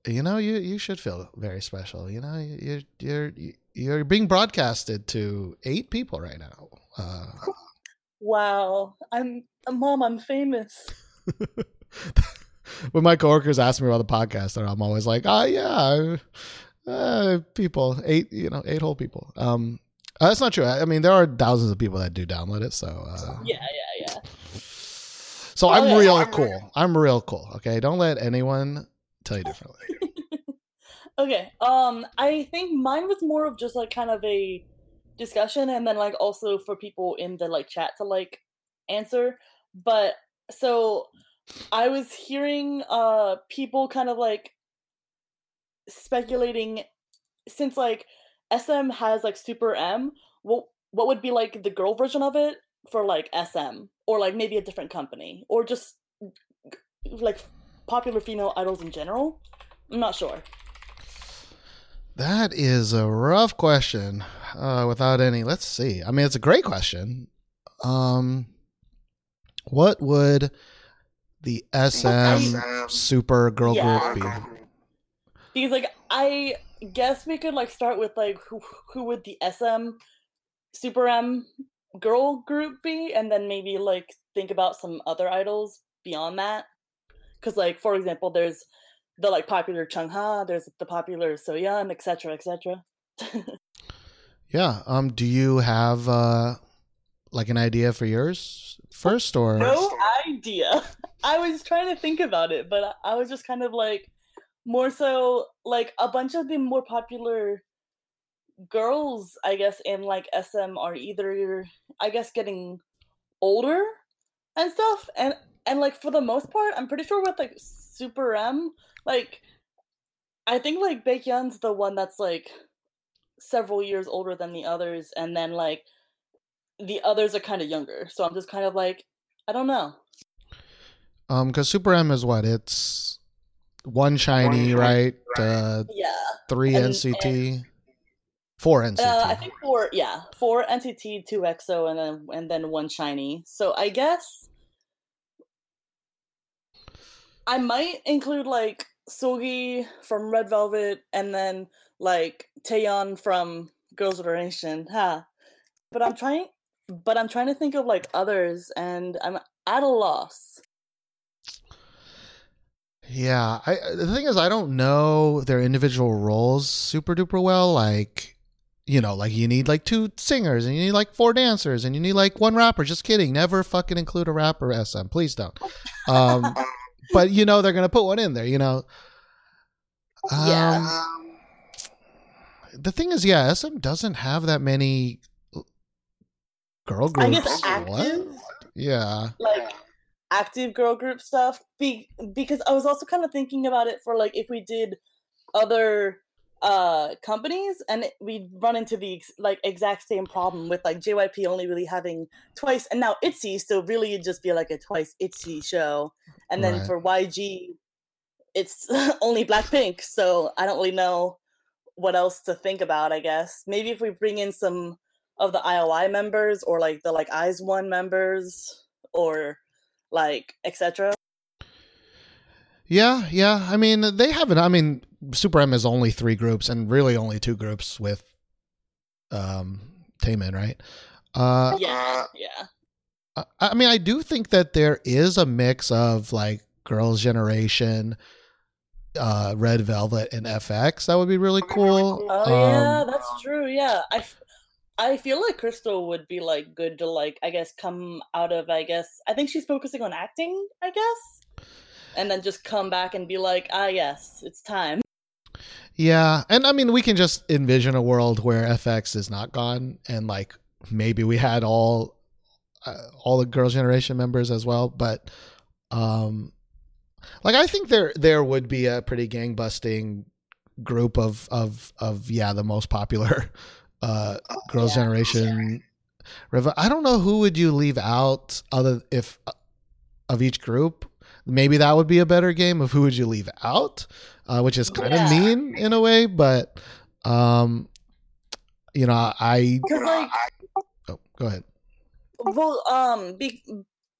you know you you should feel very special you know you're you're you're being broadcasted to eight people right now uh Wow. I'm uh, mom, I'm famous. when my coworkers ask me about the podcast, I'm always like, "Oh yeah, uh, people eight, you know, eight whole people." Um, uh, that's not true. I I mean, there are thousands of people that do download it. So, uh, Yeah, yeah, yeah. so Oh, I'm yeah. real cool. I'm real cool. Okay, don't let anyone tell you differently. Okay. Um, I think mine was more of just like kind of a discussion, and then like also for people in the like chat to like answer. But so I was hearing uh people kind of like speculating since like SM has like Super M, what what would be like the girl version of it for like SM or like maybe a different company or just like popular female idols in general? I'm not sure. That is a rough question. Uh, without any, let's see. I mean, it's a great question. Um, what would the SM super girl Yeah. group be? because like I guess we could like start with like who who would the SM Super M girl group be, and then maybe like think about some other idols beyond that. Because like for example, there's the like popular Chungha, there's the popular Soyeon, etc., etc. Yeah. Um. Do you have uh, like an idea for yours first, or No idea. I was trying to think about it, but I I was just kind of like more so like a bunch of the more popular girls, I guess, in like SM are either I guess getting older and stuff. And and like for the most part, I'm pretty sure with like Super M, like I think like Baekhyun's the one that's like several years older than the others, and then like the others are kind of younger. So I'm just kind of like, I don't know. um, because Super M is what? It's one SHINee, SHINee. right? Uh, Yeah. three And- NCT, four NCT. Uh, I think four, yeah, four NCT, two EXO, and then and then one SHINee. So I guess I might include like Seulgi from Red Velvet, and then like Taeyeon from Girls' Generation. Ha! But I'm trying, but I'm trying to think of like others, and I'm at a loss. Yeah, I the thing is I don't know their individual roles super duper well. Like, you know, like you need like two singers and you need like four dancers and you need like one rapper. Just kidding. Never fucking include a rapper SM. Please don't. Um but you know they're gonna put one in there, you know. Um, Yeah. The thing is, yeah, SM doesn't have that many girl I groups. guess active. What? Yeah. like active girl group stuff be- because i was also kind of thinking about it for like if we did other uh companies and we run into the ex- like exact same problem with like jyp only really having twice and now itzy so really it'd just be like a twice itzy show and then Right. for yg it's only blackpink so i don't really know what else to think about i guess maybe if we bring in some of the ioi members or like the like IZ*ONE members or like etc Yeah, yeah. I mean, they haven't. I mean, Super M is only three groups, and really only two groups with um Taemin, right? Uh, yeah yeah I- I mean, I do think that there is a mix of like Girls' Generation, uh, Red Velvet, and f(x). That would be really cool. oh yeah Um, that's true yeah i f- i feel like Krystal would be like good to like i guess come out of i guess i think she's focusing on acting i guess and then just come back and be like ah yes it's time Yeah, and I mean, we can just envision a world where f(x) is not gone, and like maybe we had all uh, all the Girls' Generation members as well. But um, like I think there there would be a pretty gang busting group of of of yeah the most popular uh Girls' Yeah. Generation. Rev- I don't know who would you leave out other if of each group. Maybe that would be a better game of who would you leave out, uh, which is kind of Yeah. mean in a way, but um, you know, I because like oh, go ahead. well um be,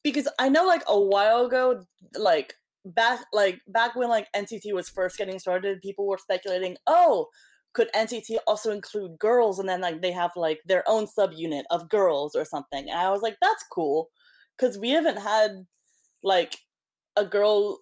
because i know like a while ago like back like back when like nct was first getting started people were speculating oh could nct also include girls and then like they have like their own subunit of girls or something and i was like that's cool because we haven't had like a girl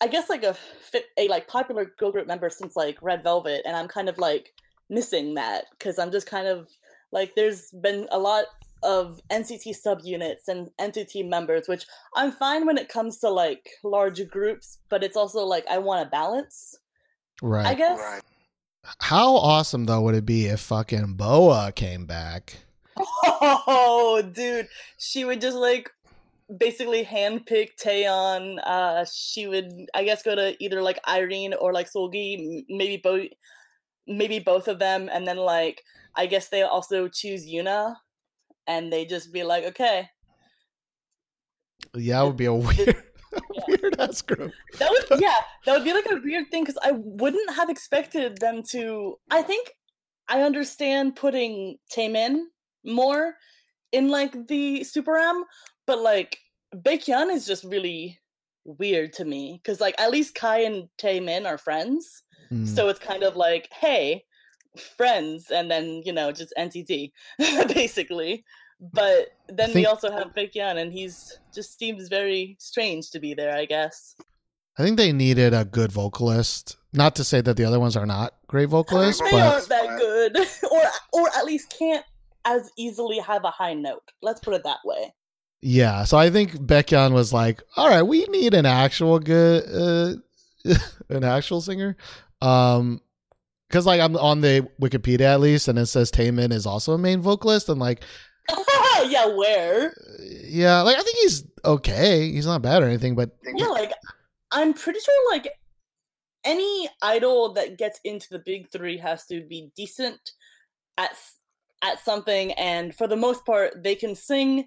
I guess like a fit a like popular girl group member since like Red Velvet and I'm kind of like missing that cuz I'm just kind of like there's been a lot of NCT subunits and NCT members which I'm fine when it comes to like large groups but it's also like I want a balance Right. I guess Right. How awesome though would it be if fucking BoA came back? Oh, dude, she would just like basically handpick Taeyeon. Uh, she would, I guess, go to either like Irene or like Seulgi, maybe both, maybe both of them, and then like I guess they also choose Yoona, and they just be like, okay, Yeah, it would be a weird, weird ass group. that would yeah, that would be like a weird thing because I wouldn't have expected them to. I think I understand putting Taemin more in like the Super M, but like Baekhyun is just really weird to me because like at least Kai and Taemin are friends, Mm. so it's kind of like hey, friends, and then you know just NCT basically. But then we also have Baekhyun, and he's just seems very strange to be there. I guess. I think they needed a good vocalist. Not to say that the other ones are not great vocalists, they but aren't that good, or or at least can't as easily have a high note. Let's put it that way. Yeah. So I think Baekhyun was like, "All right, we need an actual good, uh, an actual singer." Um, because like I'm on the Wikipedia at least, and it says Taemin is also a main vocalist, and like, yeah, where? yeah, like I think he's okay. He's not bad or anything, but Yeah, like I'm pretty sure like any idol that gets into the big three has to be decent at at something, and for the most part, they can sing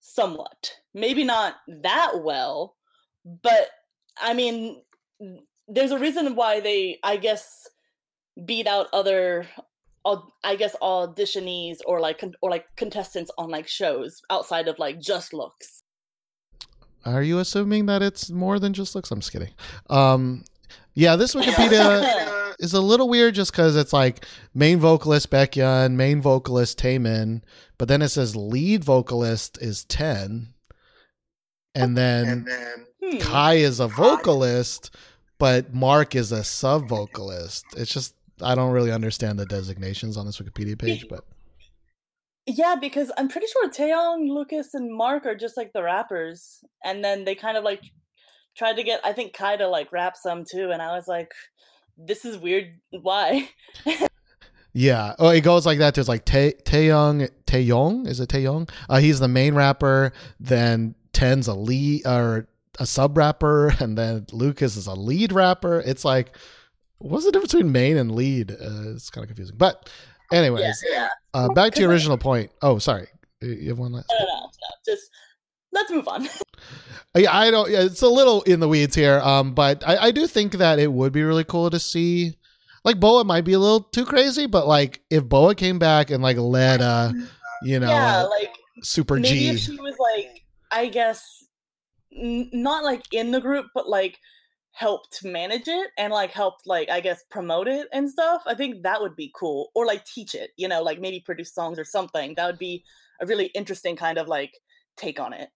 somewhat. Maybe not that well, but I mean, there's a reason why they, I guess, beat out other, I guess, auditionees or like or like contestants on like shows outside of like just looks. Are you assuming that it's more than just looks? I'm just kidding. Um, yeah, this Wikipedia is a little weird just because it's like main vocalist Baekhyun, main vocalist Taemin, but then it says lead vocalist is Ten, and then Hmm. Kai is a vocalist, but Mark is a sub vocalist. It's just I don't really understand the designations on this Wikipedia page, but Yeah, because I'm pretty sure Taeyong, Lucas, and Mark are just like the rappers, and then they kind of like tried to get I think Kai to like rap some too, and I was like, this is weird. Why? Yeah. Oh, it goes like that. There's like Tae Taeyong. Taeyong is it Taeyong? Uh, he's the main rapper. Then Ten's a lead or a sub rapper, and then Lucas is a lead rapper. It's like, what's the difference between main and lead? Uh, it's kind of confusing. But, anyways, yeah, uh, back to your original point. Oh, sorry. You have one last. no, no, no, no, just let's move on. Yeah, I don't. Yeah, it's a little in the weeds here. Um, but I, I do think that it would be really cool to see. Like BoA might be a little too crazy, but like if BoA came back and like led a, you know, yeah, like super maybe G. if she was like, I guess, n- not like in the group, but like helped manage it and like helped like I guess promote it and stuff. I think that would be cool, or like teach it. You know, like maybe produce songs or something. That would be a really interesting kind of like take on it.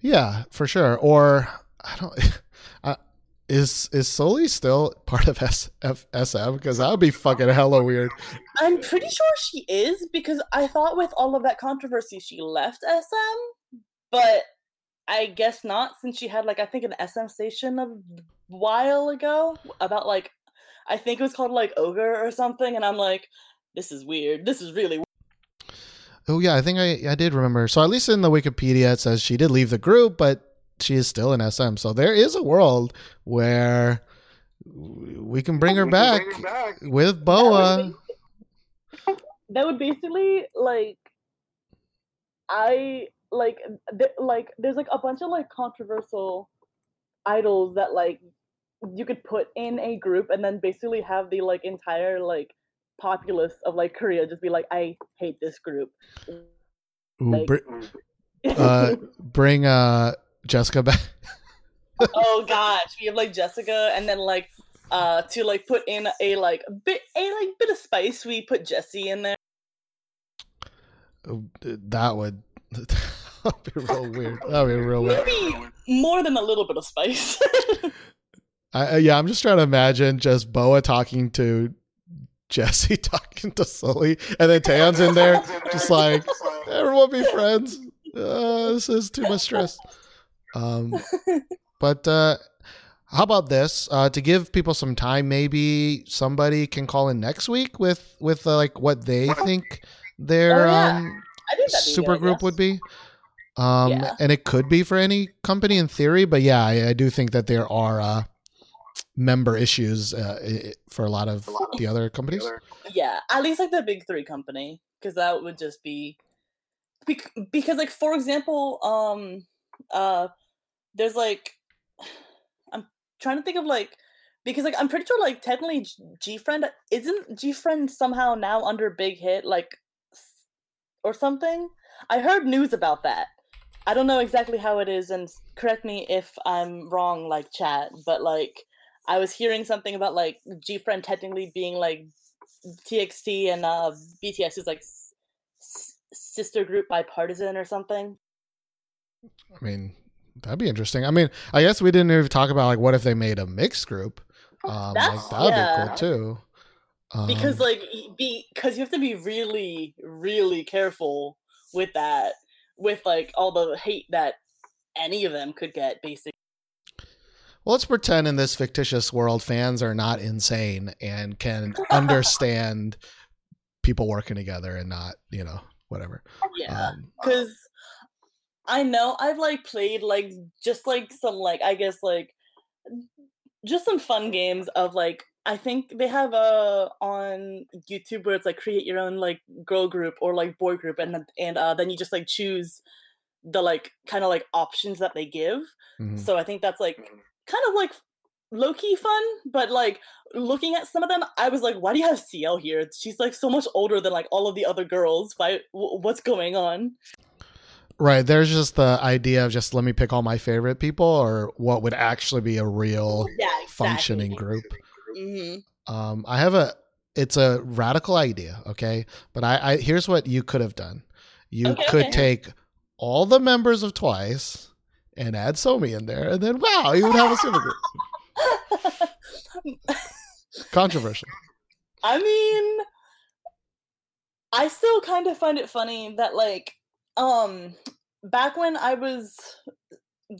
Yeah, for sure. Or I don't. I, is is Sulli still part of S, F, SM? Because that would be fucking hella weird. I'm pretty sure she is because I thought with all of that controversy she left SM, but I guess not since she had like I think an SM station a while ago about like I think it was called like Ogre or something, and I'm like, this is weird. This is really weird. Oh yeah, I think I I did remember. So at least in the Wikipedia it says she did leave the group, but she is still in SM. So there is a world where we can bring her back with BoA. That would basically like I like th- like there's like a bunch of like controversial idols that like you could put in a group and then basically have the like entire like populace of like Korea just be like I hate this group. Ooh, Like- br- uh, bring uh Jessica back. oh gosh, we have like Jessica and then like uh to like put in a like bit a like bit of spice we put Jesse in there. that would That'd be real weird. That'd be real weird. Maybe more than a little bit of spice. I, uh, yeah, I'm just trying to imagine just BoA talking to Jesse, talking to Sulli, and then Tan's in there, just like everyone be friends. Uh, this is too much stress. Um, but uh, how about this? Uh, to give people some time, maybe somebody can call in next week with with uh, like what they think their Oh, yeah. um, I that'd be super group yes. would be. Um, Yeah. and it could be for any company in theory, but yeah, I, I do think that there are uh, member issues uh, for a lot of the other companies. Yeah, at least like the big three company, because that would just be because like for example, um, uh, there's like I'm trying to think of like because like I'm pretty sure like technically GFRIEND isn't GFRIEND somehow now under Big Hit like or something. I heard news about that. I don't know exactly how it is, and correct me if I'm wrong, like chat. But like, I was hearing something about like GFRIEND technically being like TXT and uh, BTS is like s- s- sister group bipartisan or something. I mean, that'd be interesting. I mean, I guess we didn't even talk about like what if they made a mixed group. Um, like that'd be cool too. Um, because like because you have to be really really careful with that with like all the hate that any of them could get basically well, let's pretend in this fictitious world, fans are not insane and can understand people working together and not, you know, whatever. yeah Um, because i know i've like played like just like some like i guess like just some fun games of like i think they have a on youtube where it's like create your own like girl group or like boy group and then- and uh then you just like choose the like kind of like options that they give mhm. So I think that's like kind of like low key fun, but like looking at some of them, I was like, why do you have CL here? She's like so much older than like all of the other girls. Why? W- what's going on? Right. There's just the idea of just let me pick all my favorite people or what would actually be a real Yeah, functioning group. hmm Um, I have a, it's a radical idea. Okay. But I, I here's what you could have done. You Okay, could okay. take all the members of Twice and add Somi in there. And then, wow, you would have a super group. Controversial. I mean, I still kind of find it funny that like, um, back when I was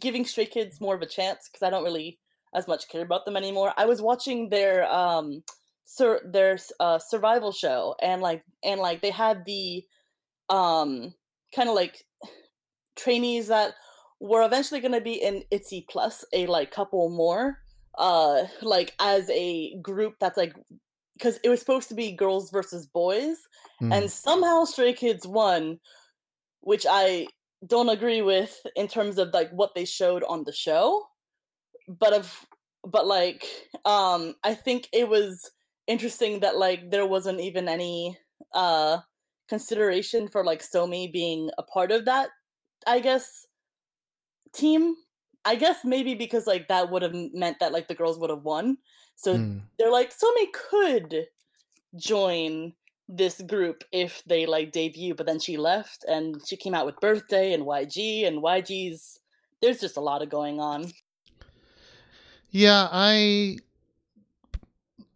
giving Stray Kids more of a chance because I don't really as much care about them anymore. I was watching their um, sur- their uh survival show and like and like they had the um kind of like trainees that were eventually going to be in ITZY Plus a like couple more uh like as a group that's like because it was supposed to be girls versus boys Mm. and somehow stray kids won which i don't agree with in terms of like what they showed on the show but of but like um i think it was interesting that like there wasn't even any uh consideration for like somi being a part of that i guess team i guess maybe because like that would have meant that like the girls would have won so Mm. they're like Somi could join this group if they like debut, but then she left and she came out with birthday and YG and YG's there's just a lot of going on. Yeah, I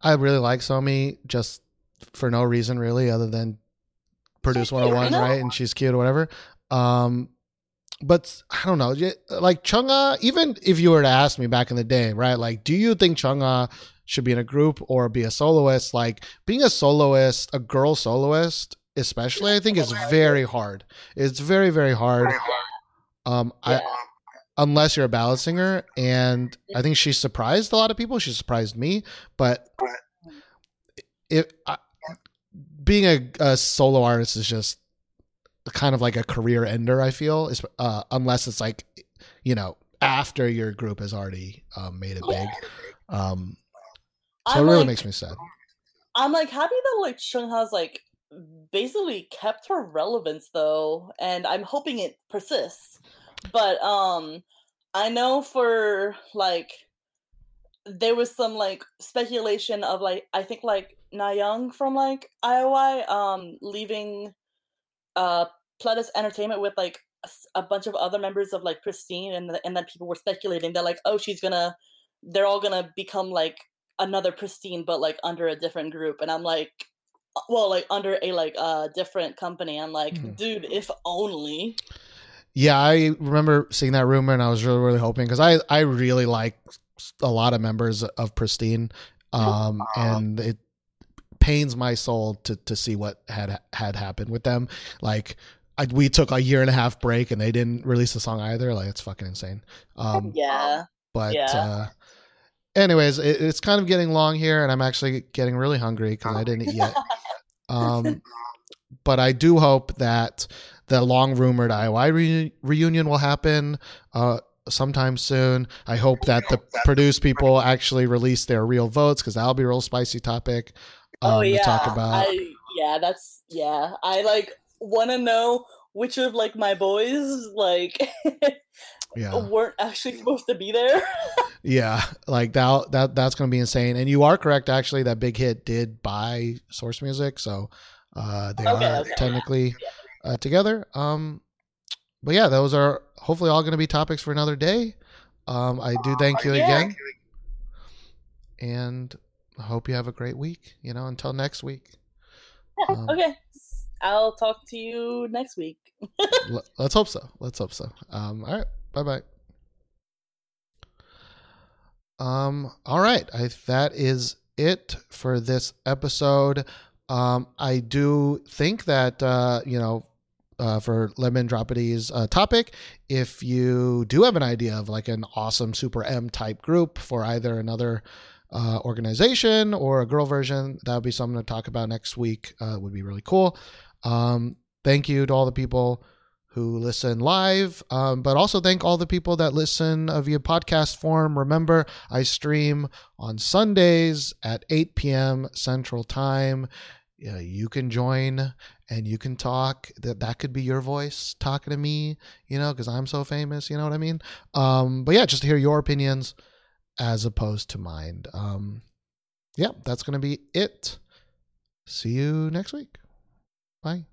I really like Somi just for no reason really other than produce 101 right and she's cute or whatever. Um but I don't know, like Chungha even if you were to ask me back in the day, right? Like do you think Chungha should be in a group or be a soloist? Like being a soloist, a girl soloist especially I think is very hard. It's very very hard. Um I unless you're a ballad singer and i think she surprised a lot of people she surprised me but if I, being a, a solo artist is just kind of like a career ender i feel is- uh, unless it's like you know after your group has already um, made it big. um, so I'm it really like, makes me sad. I'm like happy that like Chung has like basically kept her relevance though, and I'm hoping it persists. But um I know for like there was some like speculation of like I think like Na Young from like IOI um leaving uh Pledis Entertainment with like a bunch of other members of like Pristine, and th- and then people were speculating that like, oh, she's gonna, they're all gonna become like another Pristine, but like under a different group, and I'm like, uh, well, like under a like uh different company. I'm like, Mhm. dude, if only. Yeah, I remember seeing that rumor, and I was really, really hoping because I, I really like a lot of members of Pristine, um, and it pains my soul to to see what had had happened with them. Like, I, we took a year and a half break, and they didn't release a song either. Like, it's fucking insane. Um, Yeah. but Yeah. uh, anyways, it, it's kind of getting long here, and I'm actually getting really hungry because I didn't eat yet. Um, but I do hope that the long rumored IOI re- reunion will happen uh, sometime soon. I hope that the produced people actually release their real votes because that'll be a real spicy topic um, oh yeah. to talk about. I yeah, that's yeah. I like want to know which of like my boys like yeah, weren't actually supposed to be there. yeah, like that. That that's going to be insane. And you are correct, actually. That big hit did buy Source Music, so uh, they Okay, are okay. technically uh, together. Um, but yeah, those are hopefully all going to be topics for another day. Um, I do thank you Yeah. again, and I hope you have a great week. You know, until next week. Um, okay. I'll talk to you next week. L- let's hope so. Let's hope so. Um, all right. Bye bye. Um, all right. I, that is it for this episode. Um, I do think that, uh, you know, uh, for Lemon Droppity's uh, topic, if you do have an idea of like an awesome Super M type group for either another uh, organization or a girl version, that would be something to talk about next week. Uh, would be really cool. Um, thank you to all the people who listen live, um, but also thank all the people that listen via podcast form. Remember, I stream on Sundays at 8 p.m. Central Time. Yeah, you can join and you can talk. That that could be your voice talking to me, you know, because I'm so famous. You know what I mean? Um, but yeah, just to hear your opinions as opposed to mind. Um, yeah, that's gonna be it. See you next week. Bye.